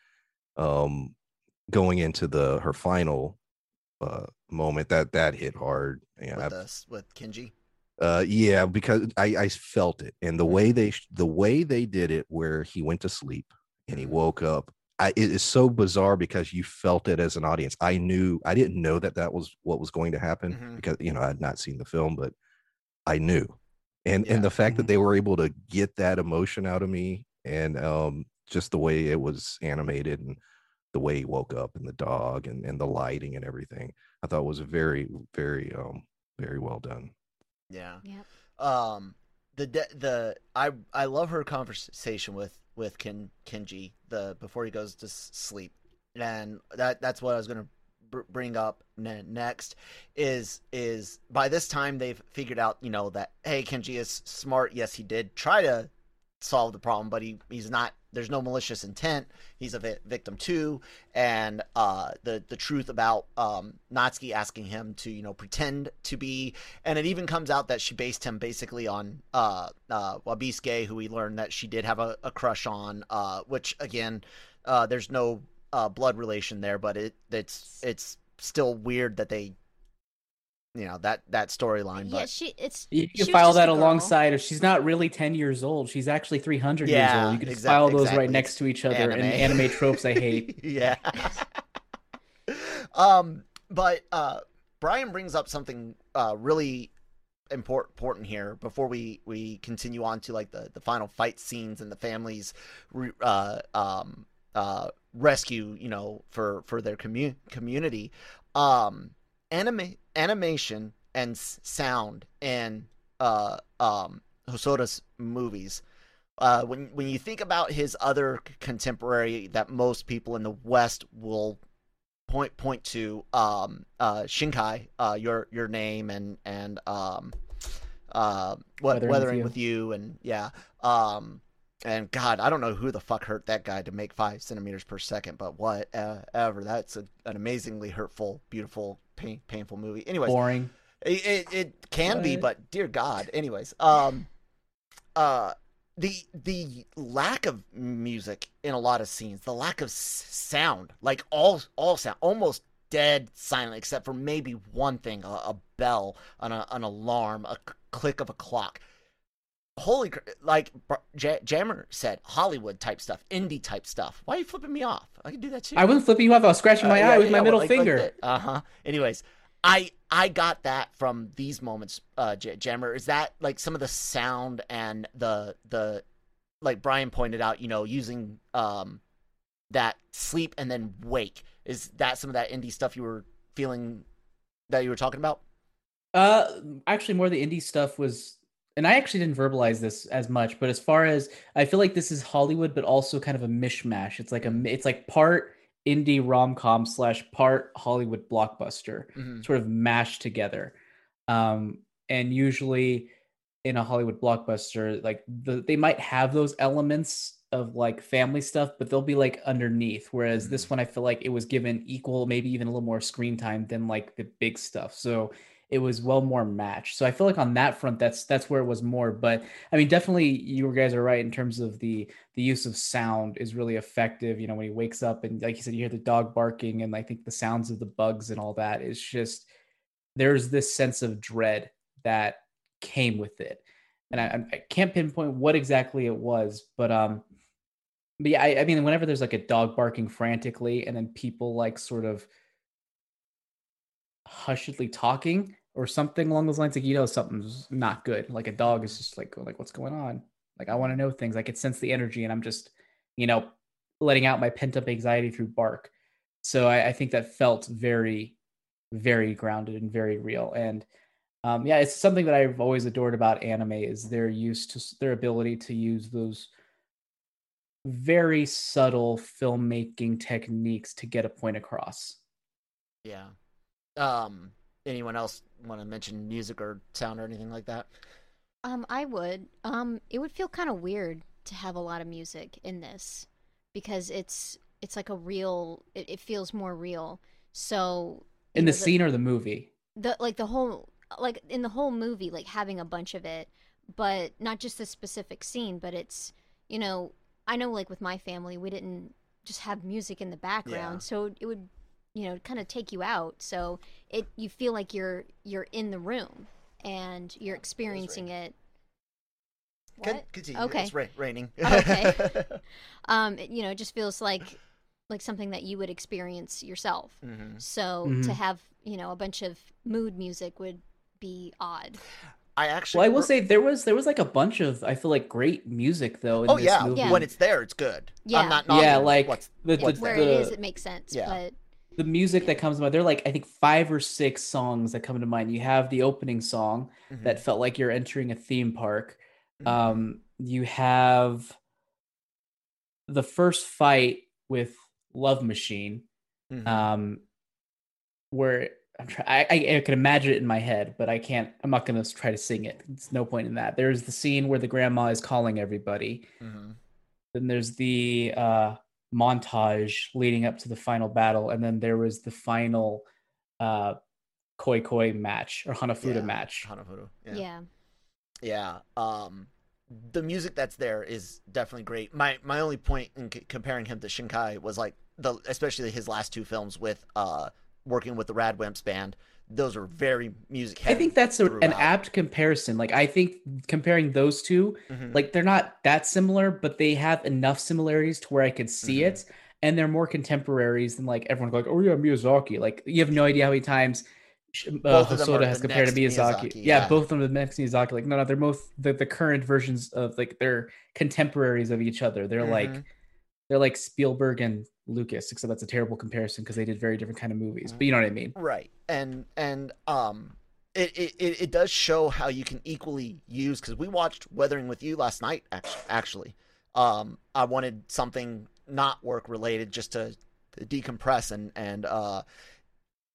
um going into the her final uh moment that that hit hard yeah with us with Kenji. uh yeah because i i felt it and the Mm-hmm. way they the way they did it where he went to sleep and he Mhm. woke up I, it is so bizarre because you felt it as an audience i knew i didn't know that that was what was going to happen Mhm. because you know i had not seen the film but i knew and Yeah. and the fact that they were able to get that emotion out of me and um just the way it was animated and the way he woke up and the dog and, and the lighting and everything i thought was very very um very well done Yeah. Yep. Um, the the I I love her conversation with with Ken Kenji the before he goes to sleep, and that that's what I was gonna br- bring up ne- next is is by this time they've figured out you know that hey Kenji is smart. Yes, he did try to solve the problem, but he he's not. There's no malicious intent. He's a vi- victim too, and uh, the the truth about um, Natsuki asking him to you know pretend to be, and it even comes out that she based him basically on uh, uh, Wabisuke, who we learned that she did have a, a crush on, uh, which again, uh, there's no uh, blood relation there, but it it's it's still weird that they, you know, that that storyline. Yeah, But she it's You can file that alongside if she's not really 10 years old. She's actually 300 years old. You can just file those exactly. right next to each other Anime. and anime tropes I hate. yeah. um, but uh, Brian brings up something uh, really important important here before we we continue on to like the the final fight scenes and the families re- uh um uh rescue you know for for their commu- community um anime animation and s- sound and uh um Hosoda's movies uh, when when you think about his other contemporary that most people in the West will point point to, um, uh, Shinkai, uh, your your name and and um, uh, what Weathering weathering, with with, You. you. and yeah, um, and God, I don't know who the fuck hurt that guy to make five centimeters per second, but whatever. That's a, an amazingly hurtful, beautiful, pain, painful movie. Anyways, Boring. it, it, it can be, but dear God. Anyways, um, uh, the the lack of music in a lot of scenes, the lack of sound, like all all sound, almost dead silent, except for maybe one thing: a, a bell, an a, an alarm, a click of a clock. Holy, cr- like J- Jammer said, Hollywood type stuff, indie type stuff. Why are you flipping me off? I can do that too. I wasn't flipping you off. I was scratching my eye with my middle finger. Uh huh. Anyways, I I got that from these moments, uh, J- Jammer. Is that like some of the sound and the the like Brian pointed out, you know, using um that sleep and then wake. Is that some of that indie stuff you were feeling that you were talking about? Uh, actually, more the indie stuff was, and I actually didn't verbalize this as much. But as far as I feel like this is Hollywood, but also kind of a mishmash. It's like a, it's like part indie rom com slash part Hollywood blockbuster, Mm-hmm. sort of mashed together. Um, and usually in a Hollywood blockbuster, like the, they might have those elements of like family stuff, but they'll be like underneath. Whereas this one, I feel like it was given equal, maybe even a little more screen time than like the big stuff. So it was well more matched. So I feel like on that front, that's that's where it was more. But I mean, definitely you guys are right in terms of the the use of sound is really effective. You know, when he wakes up and like you said, you hear the dog barking and I think the sounds of the bugs and all that. It's just there's this sense of dread that came with it. And I, I can't pinpoint what exactly it was, but um, but yeah, I, I mean, whenever there's like a dog barking frantically, and then people like sort of hushedly talking or something along those lines, like you know something's not good. Like a dog is just like like what's going on? Like I want to know things. I could sense the energy, and I'm just you know letting out my pent up anxiety through bark. So I, I think that felt very, very grounded and very real. And um, yeah, it's something that I've always adored about anime is their use to their ability to use those very subtle filmmaking techniques to get a point across. Yeah. Um. Anyone else want to mention music or sound or anything like that? Um, I would. Um, it would feel kind of weird to have a lot of music in this because it's it's like a real. It, it feels more real. So you In know, the scene or the movie? the like the whole like in the whole movie, like having a bunch of it, but not just the specific scene, but it's you know I know like with my family we didn't just have music in the background, Yeah. so it would you know kind of take you out. So it you feel like you're you're in the room and you're experiencing it. Con- What? Continue. Okay. It's ra- raining. Okay. Um, it- you know, it just feels like like something that you would experience yourself. Mhm. So Mhm. to have you know a bunch of mood music would be odd. I actually. Well, I will re- say there was there was like a bunch of I feel like great music though. In Oh this yeah. movie. Yeah. When it's there, it's good. Yeah. I'm not. Yeah, like what's, the- the- what's Where there. it is, it makes sense. Yeah. But the music that comes to mind, they're like I think five or six songs that come to mind. You have the opening song Mhm. that felt like you're entering a theme park. Mhm. Um, you have the first fight with Love Machine. Mhm. Um, where I'm try- I, can imagine it in my head, but I can't. I'm not gonna try to sing it. It's no point in that. There's the scene where the grandma is calling everybody. Mhm. Then there's the uh, montage leading up to the final battle, and then there was the final uh, koi koi match or Hanafuda Yeah, match. Hanafuda. Yeah. Yeah. Yeah. Um, the music that's there is definitely great. My my only point in c- comparing him to Shinkai was like the especially his last two films with uh working with the Radwimps band. Those are very music I think that's a, an apt comparison. Like I think comparing those two, Mhm. like they're not that similar, but they have enough similarities to where I could see Mhm. it, and they're more contemporaries than like everyone like, oh yeah, Miyazaki. Like you have no idea how many times uh, Hosoda has compared to Miyazaki. Miyazaki, Yeah, yeah. both of them are the next Miyazaki. Like no, no, they're both the, the current versions of like they're contemporaries of each other. They're like Mhm. They're like Spielberg and Lucas, except that's a terrible comparison because they did very different kind of movies. But you know what I mean? right and and um it, it it does show how you can equally use because we watched weathering with you last night actually um i wanted something not work related just to, to decompress and and uh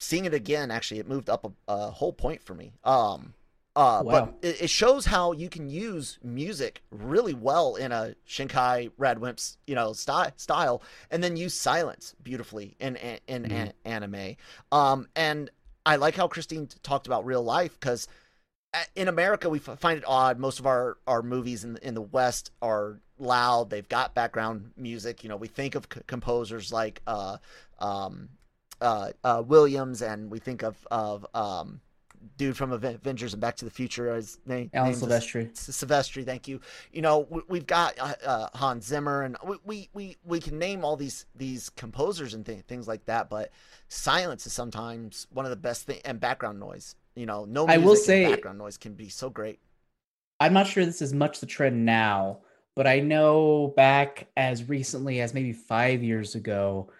seeing it again actually it moved up a, a whole point for me um uh Wow. but it, it shows how you can use music really well in a shinkai radwimps you know style style and then use silence beautifully in in, in Mhm. an- anime um and i like how christine talked about real life because in America, we f- find it odd. Most of our, our movies in in the West are loud. They've got background music. You know, we think of c- composers like uh, um, uh, uh, Williams, and we think of of um, dude from Avengers and Back to the Future. His name, Alan Silvestri. Silvestri, thank you. You know, we, we've got uh, uh, Hans Zimmer, and we, we we we can name all these these composers and th- things like that. But silence is sometimes one of the best thing, and background noise. You know, no I will say- background noise can be so great. I'm not sure this is much the trend now, but I know back as recently as maybe five years ago,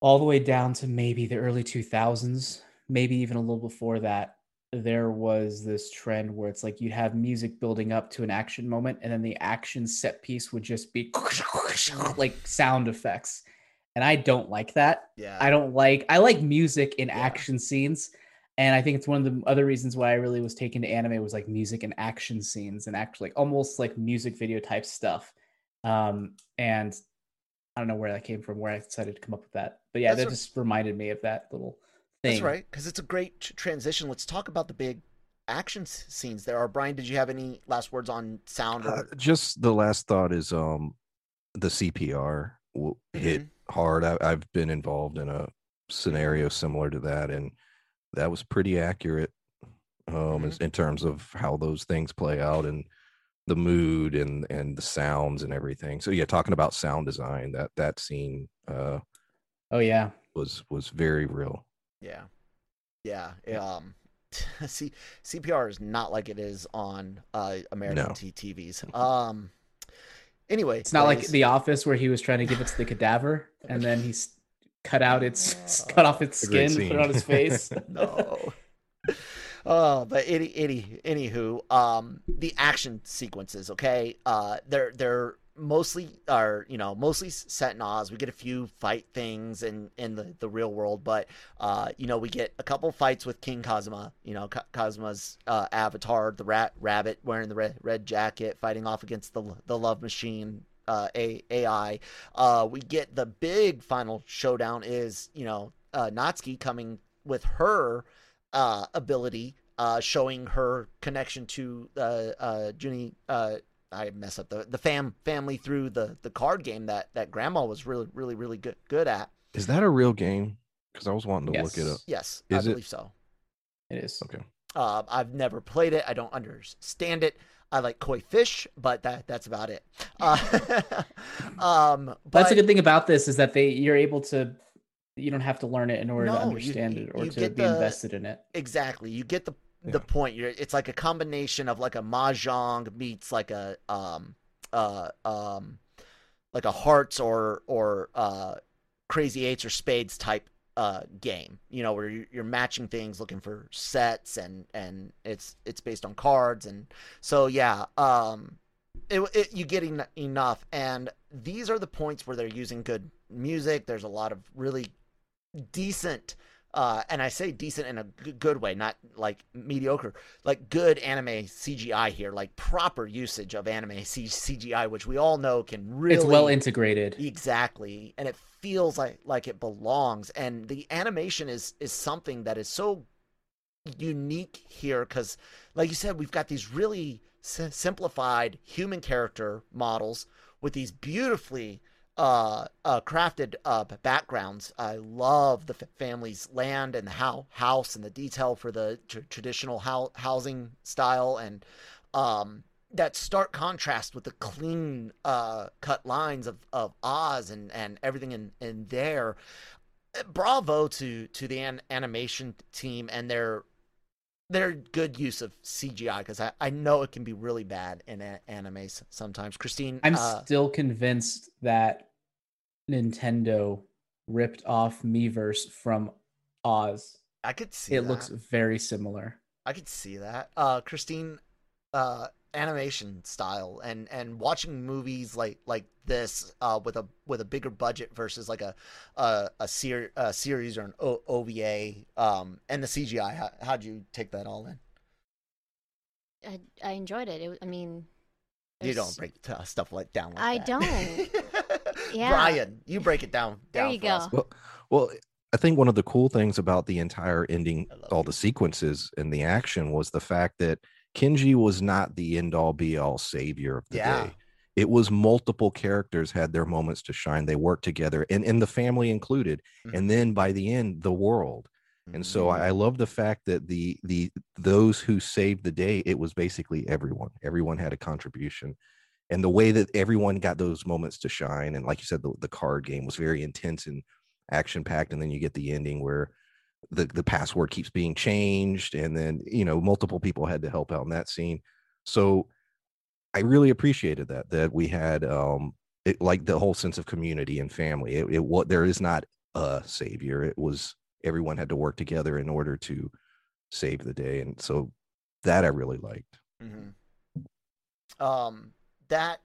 all the way down to maybe the early 2000s, maybe even a little before that, there was this trend where it's like you'd have music building up to an action moment, and then the action set piece would just be like sound effects. And I don't like that. Yeah, I don't like I like music in Yeah. action scenes. And I think it's one of the other reasons why I really was taken to anime was like music and action scenes and actually like almost like music video type stuff. Um and I don't know where that came from, where I decided to come up with that. But yeah, That's that just reminded me of that little thing. That's right, because it's a great transition. Let's talk about the big action scenes there. Are Brian, did you have any last words on sound? Uh, just the last thought is um the CPR will hit Mm-hmm. hard. I, I've been involved in a scenario similar to that, and that was pretty accurate um as- in terms of how those things play out and the mood and and the sounds and everything. So yeah, talking about sound design, that that scene uh Oh yeah. was was very real. Yeah, yeah. Um, C- CPR is not like it is on uh, American No. TVs. Um, anyway, It's not like guys, The Office where he was trying to give it to the cadaver and then he's cut out its cut off its A great skin, put it on his face. no. Oh, but any, any, anywho, um, the action sequences, okay, uh, they're they're mostly are you know mostly set in Oz. We get a few fight things in in the the real world, but uh, you know we get a couple fights with King Kazuma. You know Kazuma's uh, avatar, the rat rabbit wearing the red red jacket, fighting off against the the love machine. Uh, AI. Uh, we get the big final showdown is you know uh, Natsuki coming with her uh, ability, uh, showing her connection to uh, uh, Junie. Uh, I mess up the the fam family through the the card game that that Grandma was really really really good good at. Is that a real game? Because I was wanting to look it Yes. up. Yes, Is I it? believe so. It is. Okay. Uh, I've never played it. I don't understand it. I like koi fish, but that that's about it. Uh, um, but That's a good thing about this is that they you're able to you don't have to learn it in order No, to understand you- it or to be the- invested in it. Exactly. You get the the point. You're it's like a combination of like a mahjong meets like a um uh um like a hearts or or uh crazy eights or spades type uh game. You know where you're, you're matching things, looking for sets, and and it's it's based on cards, and so yeah. Um, it, it you get en- enough, and these are the points where they're using good music. There's a lot of really decent uh, and I say decent in a g- good way, not like mediocre, like good anime CGI here, like proper usage of anime C- CGI, which we all know can really It's well integrated. exactly, and it feels like like it belongs. And the animation is is something that is so unique here because, like you said, we've got these really s- simplified human character models with these beautifully uh, uh, crafted uh, backgrounds. I love the f- family's land and the how- house and the detail for the tr- traditional hou- housing style and um, that stark contrast with the clean uh, cut lines of, of Oz and, and everything in, in there. Bravo to to the an- animation team and their their good use of CGI because I, I know it can be really bad in a- anime sometimes. Christine, I'm uh, still convinced that Nintendo ripped off Miiverse from Oz. I could see It that. looks very similar. I could see that. Uh, Christine, uh, animation style and and watching movies like like this uh, with a with a bigger budget versus like a a a, ser- a series or an o- OVA um, and the CGI. How how'd you take that all in? I, I enjoyed it. it I mean, You don't break uh, stuff like down like I that. don't. Yeah. Brian, you break it down. There you for us. go. Well, well, I think one of the cool things about the entire ending, all you. the sequences and the action was the fact that Kenji was not the end all be all savior of the Yeah. day. It was multiple characters had their moments to shine. They worked together and, and the family included. Mhm. And then by the end, the world. And so. I, I love the fact that the the those who saved the day, it was basically everyone. Everyone had a contribution. And the way that everyone got those moments to shine, and like you said, the, the card game was very intense and action packed. And then you get the ending where the, the password keeps being changed, and then you know, multiple people had to help out in that scene. So I really appreciated that that we had um it, like the whole sense of community and family. It, it what there is not a savior. It was everyone had to work together in order to save the day, and so that I really liked. hmm Um, that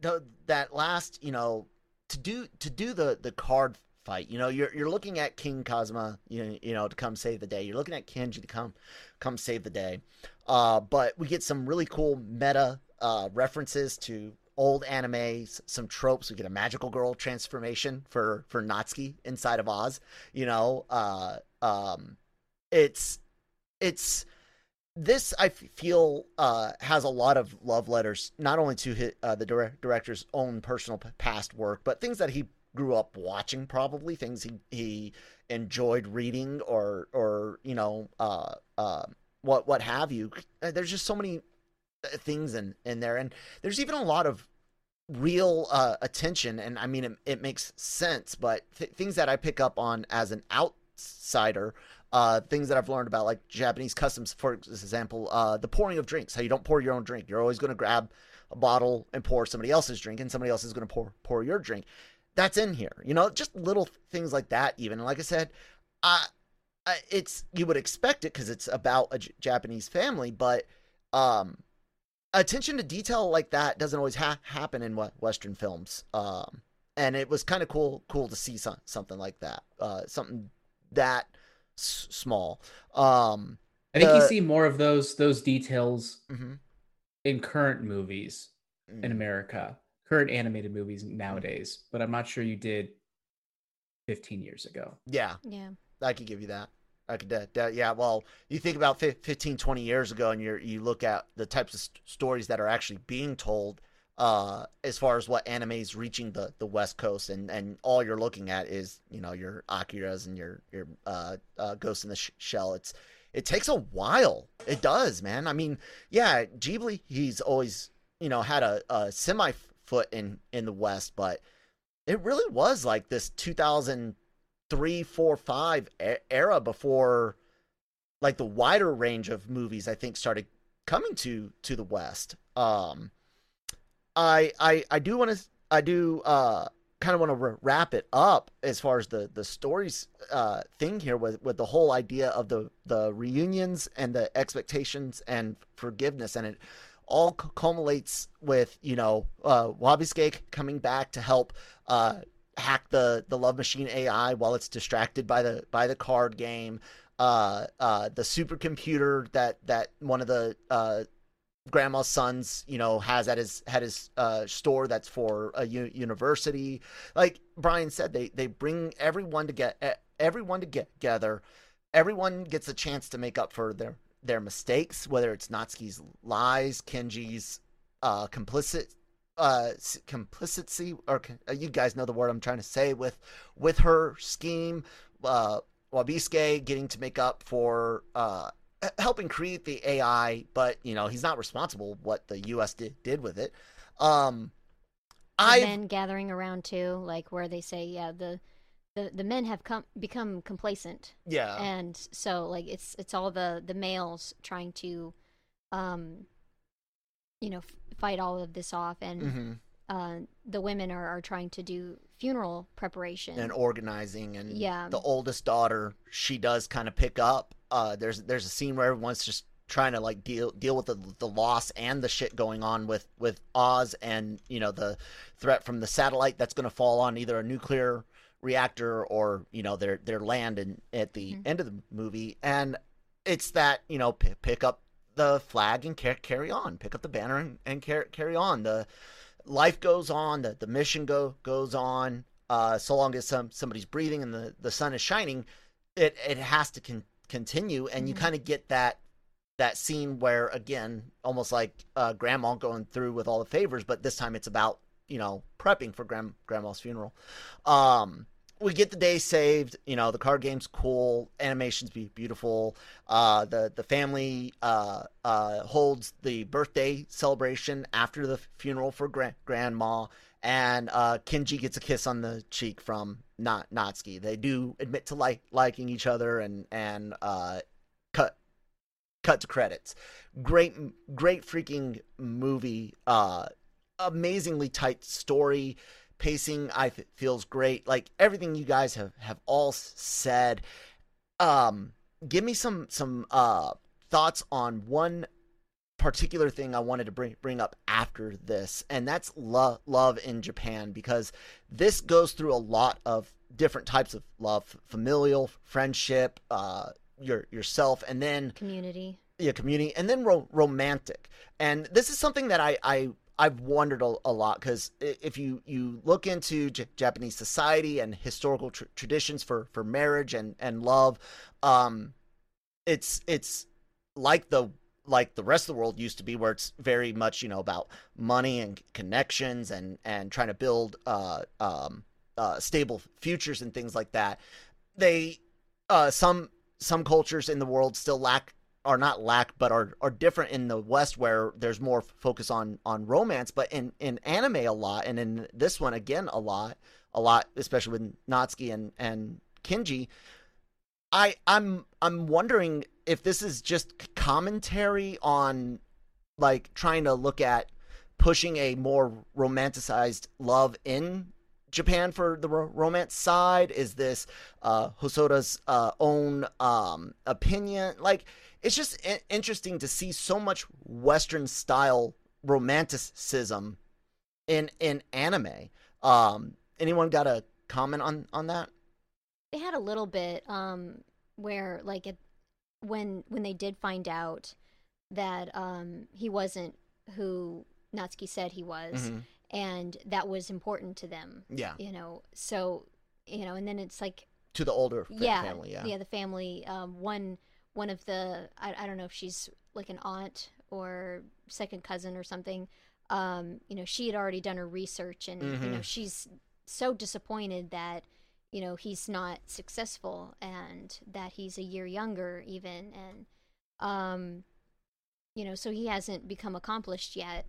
the that last, you know, to do to do the the card fight, you know, you're you're looking at King Kazuma, you know, you know, to come save the day. You're looking at Kenji to come come save the day. Uh, but we get some really cool meta uh references to old anime, some tropes. We get a magical girl transformation for for Natsuki inside of Oz. You know, uh, um, it's it's this I feel uh, has a lot of love letters, not only to his, uh, the direct, director's own personal p- past work, but things that he grew up watching, probably things he he enjoyed reading, or or you know, uh, uh, what what have you. Uh, There's just so many uh, things in in there, and there's even a lot of real uh, attention, and I mean it, it makes sense, but th- things that I pick up on as an outsider uh, things that I've learned about like Japanese customs, for example, uh, the pouring of drinks. How you don't pour your own drink. You're always going to grab a bottle and pour somebody else's drink, and somebody else is going to pour pour your drink. That's in here. You know, just little things like that. Even and like I said, I, I it's you would expect it because it's about a J- Japanese family, but um, attention to detail like that doesn't always ha- happen in Western films. Um, and it was kind of cool cool to see some, something like that. Uh, something that s- small. Um, I think you see more of those those details mhm. in current movies Mm. in America, current animated movies nowadays, but I'm not sure you did 15 years ago. Yeah, Yeah. I could give you that. I could, that, that- yeah. Well, you think about 15, 20 years ago, and you you look at the types of st- stories that are actually being told, uh, as far as what anime is reaching the, the West Coast, and, and all you're looking at is you know your Akira's and your your uh, uh, Ghost in the Sh- Shell. It's it takes a while. It does, man. I mean, yeah, Ghibli, he's always you know had a, a semi foot in in the West, but it really was like this 2003 4 5 e- era before like the wider range of movies i think started coming to to the west. Um i i i do want to i do uh kind of want to wrap it up as far as the the stories uh thing here with with the whole idea of the the reunions and the expectations and forgiveness and it all culminates with you know uh Wabisuke coming back to help uh hack the the love machine AI while it's distracted by the by the card game. Uh, uh, the supercomputer that that one of the uh, grandma's sons, you know, has at his had his uh, store that's for a u- university. Like Brian said, they they bring everyone to get everyone to get together. Everyone gets a chance to make up for their their mistakes, whether it's Natsuki's lies, Kenji's uh, complicit uh complicity or uh, you guys know the word I'm trying to say with with her scheme uh Wabisuke getting to make up for uh helping create the AI but you know he's not responsible what the US did did with it. Um I men gathering around too like where they say yeah the the, the men have come become complacent yeah and so like it's it's all the the males trying to um you know, f- fight all of this off, and mm-hmm. uh, the women are, are trying to do funeral preparation and organizing. And yeah, the oldest daughter, she does kind of pick up. Uh, there's there's a scene where everyone's just trying to like deal deal with the the loss and the shit going on with with Oz and you know the threat from the satellite that's going to fall on either a nuclear reactor or you know their their land and at the mm-hmm. end of the movie and it's that you know p- pick up the flag and carry on. Pick up the banner and, and carry on. The life goes on. The, the mission go goes on. Uh, so long as some somebody's breathing and the, the sun is shining, it it has to con- continue. And mm-hmm. you kind of get that that scene where again, almost like uh, grandma going through with all the favors, but this time it's about you know prepping for grand, grandma's funeral. Um, we get the day saved. You know, the card game's cool, animation's be beautiful. Uh, the the family uh, uh, holds the birthday celebration after the funeral for gra- grandma, and uh, Kenji gets a kiss on the cheek from not Natsuki. They do admit to like liking each other, and and uh, cut cut to credits. Great, great freaking movie. Uh, amazingly tight story pacing I th- feels great. Like everything you guys have have all said. Um, give me some some uh thoughts on one particular thing I wanted to bring bring up after this, and that's love love in Japan because this goes through a lot of different types of love, familial, friendship, uh, your yourself, and then community. Yeah, community, and then ro- romantic. And this is something that I I I've wondered a, a lot because if you you look into J- Japanese society and historical tr- traditions for for marriage and and love, um, it's it's like the like the rest of the world used to be, where it's very much you know about money and connections and and trying to build uh, um, uh, stable futures and things like that. They uh, some some cultures in the world still lack are not lack but are are different in the west where there's more focus on on romance but in in anime a lot and in this one again a lot a lot especially with natsuki and and Kenji. i i'm i'm wondering if this is just commentary on like trying to look at pushing a more romanticized love in Japan for the romance side? Is this uh, Hosoda's uh, own um, opinion? Like, it's just interesting to see so much Western style romanticism in in anime. Um, anyone got a comment on on that? They had a little bit um, where like it, when when they did find out that um, he wasn't who Natsuki said he was, mm-hmm. and that was important to them. Yeah, you know. So you know, and then it's like to the older yeah, family. Yeah, yeah, the family. Um, one one of the I, I don't know if she's like an aunt or second cousin or something um you know she had already done her research and mm-hmm. you know mm-hmm. she's so disappointed that you know he's not successful and that he's a year younger even and um you know so he hasn't become accomplished yet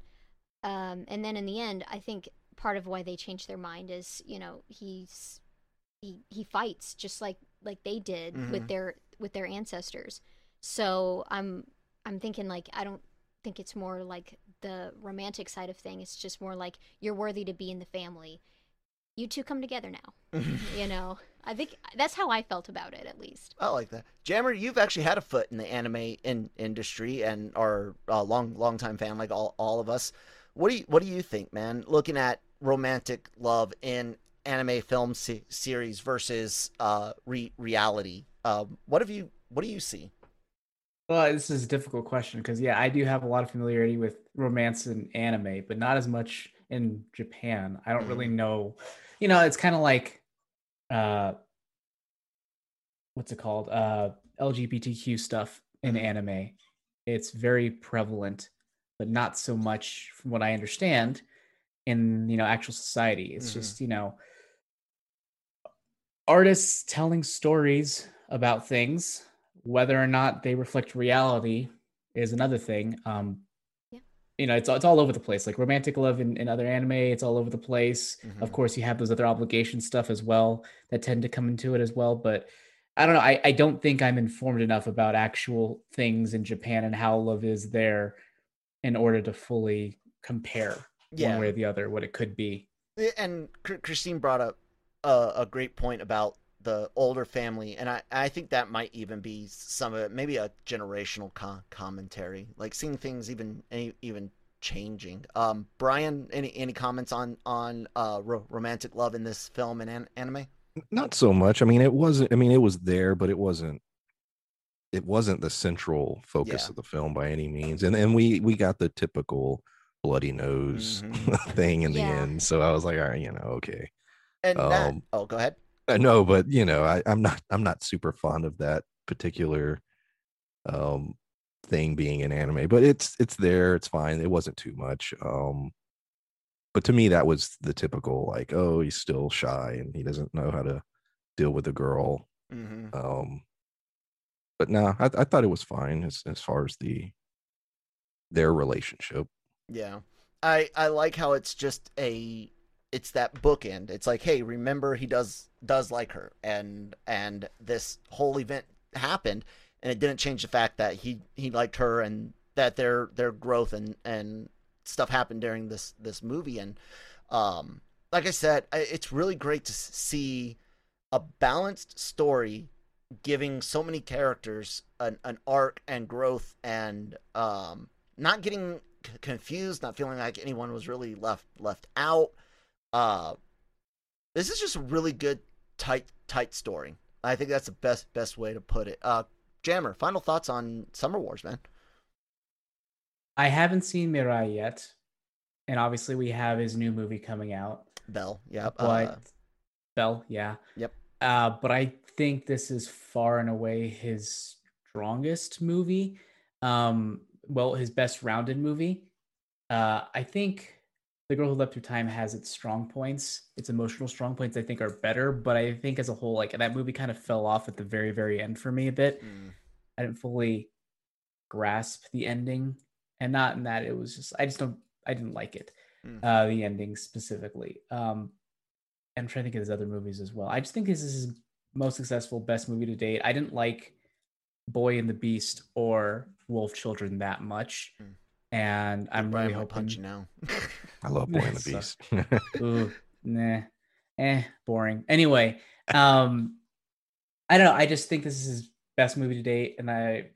um and then in the end i think part of why they changed their mind is you know he's he he fights just like like they did mm-hmm. with their with their ancestors. So I'm I'm thinking like I don't think it's more like the romantic side of thing. It's just more like you're worthy to be in the family. You two come together now. you know, I think that's how I felt about it, at least. I like that. Jammer, you've actually had a foot in the anime in, industry and are a long, long time fan, like all, all of us. What do you, what do you think, man? Looking at romantic love in anime film se- series versus uh, re- reality. Um, what have you? What do you see? Well, this is a difficult question because yeah, I do have a lot of familiarity with romance and anime, but not as much in Japan. I don't really know. You know, it's kind of like uh what's it called? Uh LGBTQ stuff in anime. It's very prevalent, but not so much from what I understand in, you know, actual society. It's Mhm. just, you know, artists telling stories about things whether or not they reflect reality is another thing um Yeah. you know it's, it's all over the place like romantic love in, in other anime it's all over the place of Mhm. course you have those other obligation stuff as well that tend to come into it as well but i don't know i, I don't think i'm informed enough about actual things in japan and how love is there in order to fully compare Yeah. one way or the other what it could be And Christine brought up a, a great point about the older family, and I, I think that might even be some of it, maybe a generational co- commentary, like seeing things even even changing. Um, Brian, any any comments on on uh, ro- romantic love in this film and an- anime? Not so much. I mean, it wasn't. I mean, it was there, but it wasn't. It wasn't the central focus Yeah. of the film by any means. And and we we got the typical bloody nose Mhm. thing in the end. So I was like, all right, you know, okay. And that, Um, oh, go ahead. I know, but you know, I, I'm not I'm not super fond of that particular um thing being an anime, but it's it's there, it's fine. It wasn't too much. Um but to me that was the typical like, oh, he's still shy and he doesn't know how to deal with a girl. hmm Um but no, I, I thought it was fine as as far as the their relationship. Yeah. I I like how it's just a it's that bookend. It's like, hey, remember he does does like her and and this whole event happened and it didn't change the fact that he he liked her and that their their growth and and stuff happened during this this movie and um like I said, it's really great to see a balanced story giving so many characters an, an arc and growth and um not getting confused, not feeling like anyone was really left left out. Uh, this is just a really good, tight, tight story. I think that's the best best way to put it. Uh, Jammer, final thoughts on Summer Wars, man? i haven't seen mirai yet and obviously we have his new movie coming out Bell, yep. but Uh, Bell, yeah. Yep. Uh, but I think this is far and away his strongest movie. Um, well, his best rounded movie. Uh, I think The Girl Who Leapt Through Time has its strong points. Its emotional strong points, I think, are better. But I think as a whole, like that movie kind of fell off at the very, very end for me a bit. mm, I didn't fully grasp the ending, and not in that it was just I just don't I didn't like it, Mm. uh, the ending specifically. Um, I'm trying to think of his other movies as well. I just think this is his most successful, best movie to date. I didn't like Boy and the Beast or Wolf Children that much, Mm. And I'm Brian really might punch you hoping. now. I love Boy and the Beast. Ooh, nah, eh, boring. Anyway, um, I don't know. I just think this is his best movie to date, and I,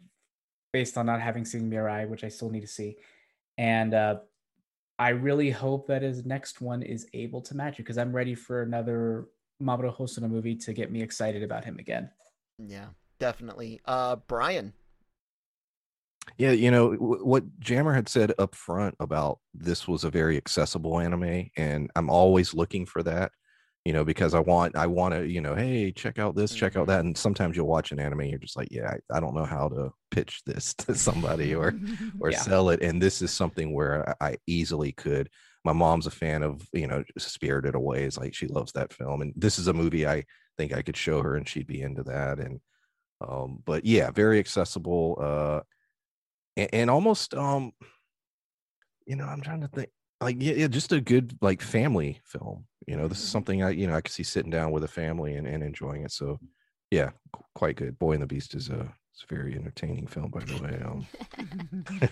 based on not having seen Mirai, which I still need to see, and uh, I really hope that his next one is able to match it because I'm ready for another Mamoru Hosoda movie to get me excited about him again. yeah, definitely. Uh, Brian. Yeah, you know w- what Jammer had said up front about this was a very accessible anime, and I'm always looking for that. You know, because I want I want to you know, hey, check out this, check Mhm. out that, and sometimes you'll watch an anime, and you're just like, yeah, I, I don't know how to pitch this to somebody or or Yeah. sell it, and this is something where I I easily could. My mom's a fan of you know Spirited Away. It's like she loves that film, and this is a movie I think I could show her, and she'd be into that. And um, but yeah, very accessible. Uh, and, and almost um you know i'm trying to think like yeah, yeah just a good like family film you know this is Mhm. something i you know i could see sitting down with a family and, and enjoying it so yeah qu- quite good boy and the beast is a it's a very entertaining film by the way um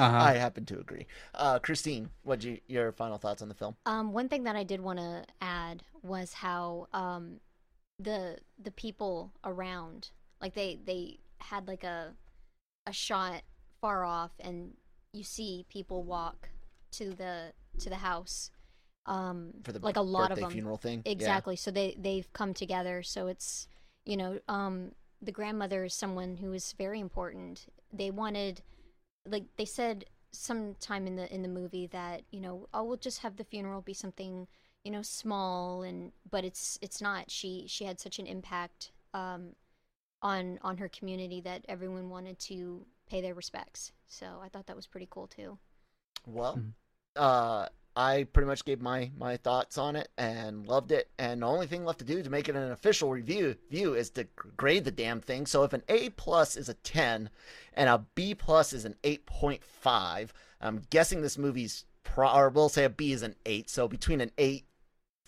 Uh-huh. I happen to agree. Uh, Christine, what you your final thoughts on the film? Um, one thing that I did want to add was how um, the the people around, like they they had like a a shot far off, and you see people walk to the to the house. um, for the like a lot of them funeral thing. Yeah. exactly. So they they've come together. So it's you know um, the grandmother is someone who is very important. They wanted like they said sometime in the in the movie that you know oh we'll just have the funeral be something you know small and but it's it's not she she had such an impact um on on her community that everyone wanted to pay their respects so i thought that was pretty cool too Well, Mhm. uh, I pretty much gave my my thoughts on it and loved it. And the only thing left to do to make it an official review view is to grade the damn thing. So if an A plus is a ten and a B plus is an eight point five, I'm guessing this movie's pro or we'll say a B is an eight. So between an eight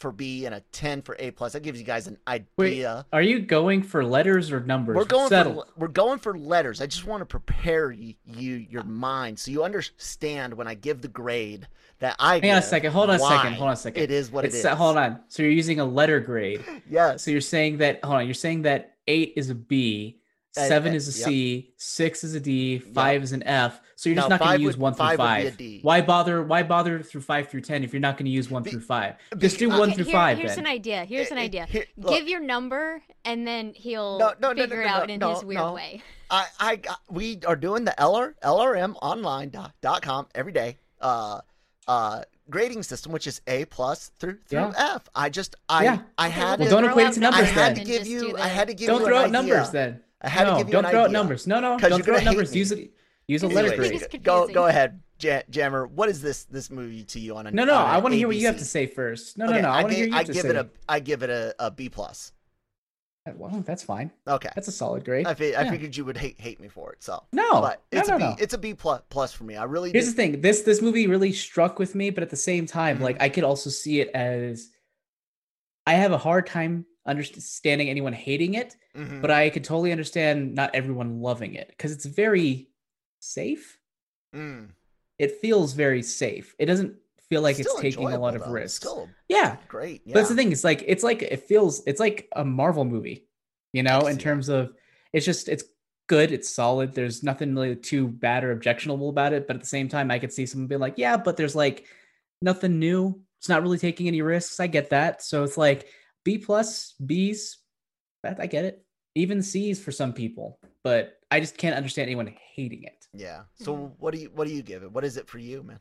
for B and a ten for A plus, that gives you guys an Wait, idea. are you going for letters or numbers? We're going Settle. for we're going for letters. I just want to prepare you, you your mind so you understand when I give the grade that I Hang on a second. Hold on a second. Hold on a second. It is what it's, it is. Hold on. So you're using a letter grade. Yes. So you're saying that hold on, you're saying that eight is a B, seven uh, is a yep. C, six is a D, five is an F. So you're just No, not going to use would- one through five would be a five. Why bother? Why bother through five through ten if you're not going to use one Be- through five? Just do Okay, one through here- five here's then. an idea here's an Eh, eh, idea here- look. give your number and then he'll No, no, no, no, figure it out no, in no, his weird no. way I, I we are doing the LR, LRMonline.com every day. Uh, uh, grading system, which is A plus through through Yeah. F. I just I Yeah. I had well, to Well, don't equate it out to I had then. to give you do I had to the- give Don't you throw an out numbers then. I had to no, give you don't an throw out numbers. No, no, don't you're throw out numbers. Use a Use a letter just- grade. go go ahead, Jammer. What is this this movie to you on a No, no, on I want to hear what you have to say first. No, Okay, no, no. I want to gi- hear you I have to give say. it a I give it a, a B plus. Well, that's fine. Okay. That's a solid grade. I, fi- I Yeah. figured you would hate hate me for it. So No, but it's no, a B. no. It's a B plus plus for me. I really Here's did- the thing. This this movie really struck with me, but at the same time, Mhm. like I could also see it as I have a hard time understanding anyone hating it, Mhm. but I could totally understand not everyone loving it because it's very safe. Mm. It feels very safe. It doesn't feel like it's Still taking a lot of though. risks. Yeah, great. Yeah. But that's the thing. It's like it's like it feels it's like a Marvel movie, you know, in terms of it's just it's good, it's solid. There's nothing really too bad or objectionable about it. But at the same time, I could see someone being like, yeah, but there's like nothing new. It's not really taking any risks. I get that. So it's like B plus, B's. That I get it. Even C's for some people, but I just can't understand anyone hating it. Yeah. So Mhm. what do you what do you give it? What is it for you, man?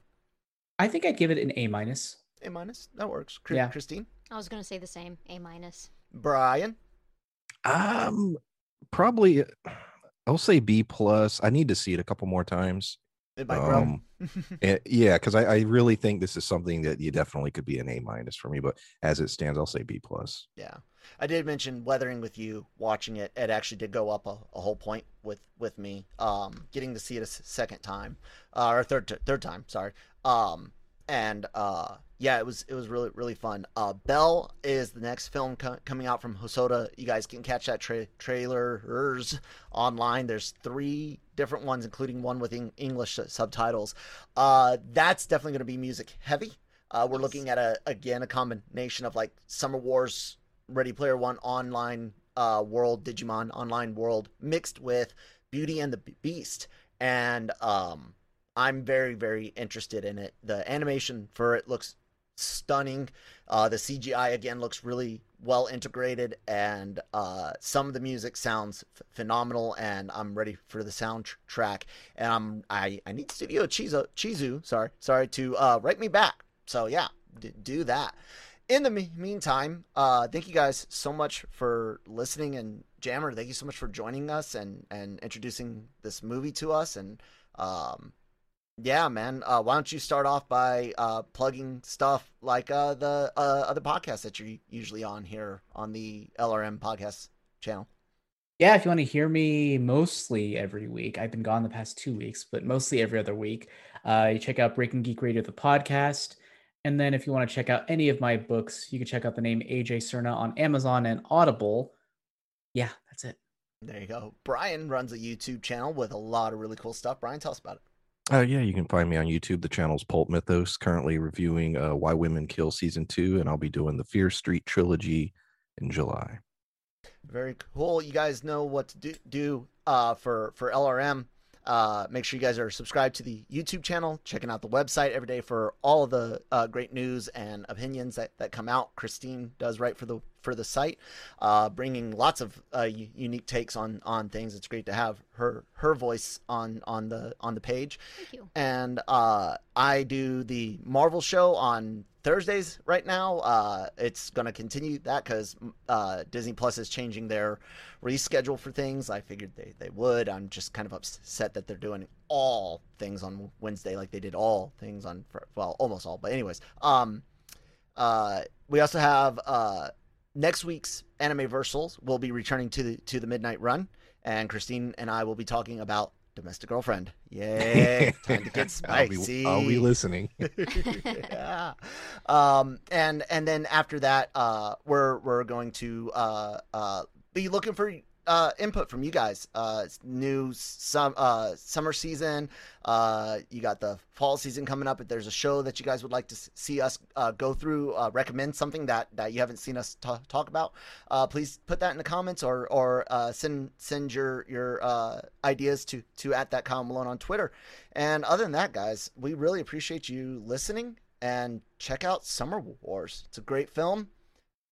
I think I'd give it an A minus. A minus. That works. Chris, Yeah. Christine, i was gonna say the same a minus Brian. Um, probably I'll say B plus. I need to see it a couple more times. Grow. Um, yeah, because I, I really think this is something that you definitely could be an A minus for me. But as it stands, I'll say B plus. Yeah, I did mention weathering with you watching it. It actually did go up a, a whole point with with me. Um, getting to see it a second time, uh, or third third time. Sorry. Um, and uh, yeah, it was it was really really fun. Uh, Bell is the next film co- coming out from Hosoda. You guys can catch that tra- trailers online. There's three different ones, including one with Eng- English subtitles. Uh, that's definitely going to be music heavy. Uh, we're Yes. looking at a again a combination of like Summer Wars, Ready Player One online uh, world, Digimon online world, mixed with Beauty and the Beast, and um, I'm very very interested in it. The animation for it looks stunning. Uh, the CGI again looks really well integrated, and uh, some of the music sounds f- phenomenal. And I'm ready for the soundtrack. And I'm I, I need Studio Chizu Chizu sorry sorry to uh, write me back. So yeah, d- do that. In the me- meantime, uh, thank you guys so much for listening. And Jammer, thank you so much for joining us and and introducing this movie to us. And um, yeah, man. Uh, why don't you start off by uh, plugging stuff like uh, the uh, other podcasts that you're usually on here on the LRM podcast channel? Yeah, if you want to hear me mostly every week, I've been gone the past two weeks, but mostly every other week. Uh, you check out Breaking Geek Radio, the podcast. And then if you want to check out any of my books, you can check out the name AJ Cerna on Amazon and Audible. Yeah, that's it. There you go. Brian runs a YouTube channel with a lot of really cool stuff. Brian, tell us about it. Uh, yeah, you can find me on YouTube. The channel's Pulp Mythos, currently reviewing uh, Why Women Kill Season 2, and I'll be doing the Fear Street trilogy in July. Very cool. You guys know what to do, do uh, for for LRM. uh, make sure you guys are subscribed to the YouTube channel, checking out the website every day for all of the uh, great news and opinions that, that come out. Christine does write for the for the site, uh, bringing lots of uh, unique takes on on things. It's great to have her her voice on on the on the page. Thank you. And uh, I do the Marvel show on Thursdays right now. Uh, it's going to continue that because uh, Disney Plus is changing their reschedule for things. I figured they, they would. I'm just kind of upset that they're doing all things on Wednesday like they did all things on, well, almost all. But, anyways, um, uh, we also have uh, next week's Anime Versals will be returning to the to the Midnight Run, and Christine and I will be talking about Domestic Girlfriend. Yay! Time to get I'll be, spicy. I'll be listening. yeah. Um, and and then after that, uh, we're we're going to uh, uh, be looking for uh, input from you guys. Uh, new uh, summer season. Uh, you got the fall season coming up. If there's a show that you guys would like to see us uh, go through, uh, recommend something that, that you haven't seen us ta- talk about, uh, please put that in the comments or or uh, send send your your uh, ideas to to at that Kyle Malone on Twitter. And other than that, guys, we really appreciate you listening and check out Summer Wars. It's a great film,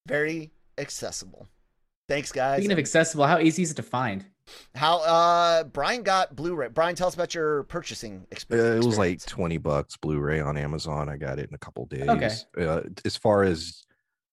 very accessible. Thanks, guys. Speaking of accessible, how easy is it to find? How uh Brian got Blu-ray. Brian, tell us about your purchasing Uh, experience. it was like 20 bucks Blu-ray on Amazon. I got it in a couple days. Okay. Uh, as far as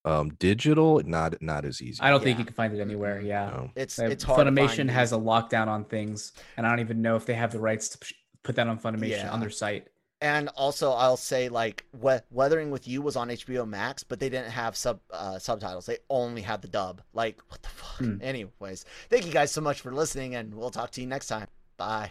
um, digital, not not as easy. I don't think you can find it anywhere. Yeah. No. it's Uh, it's hard. to Funimation find has a lockdown on things, and I don't even know if they have the rights to put that on Funimation Yeah. on their site. And also I'll say like we- Weathering with You was on HBO Max, but they didn't have sub uh, subtitles. They only had the dub. Like what the fuck. Hmm. Anyways, thank you guys so much for listening, and we'll talk to you next time. Bye.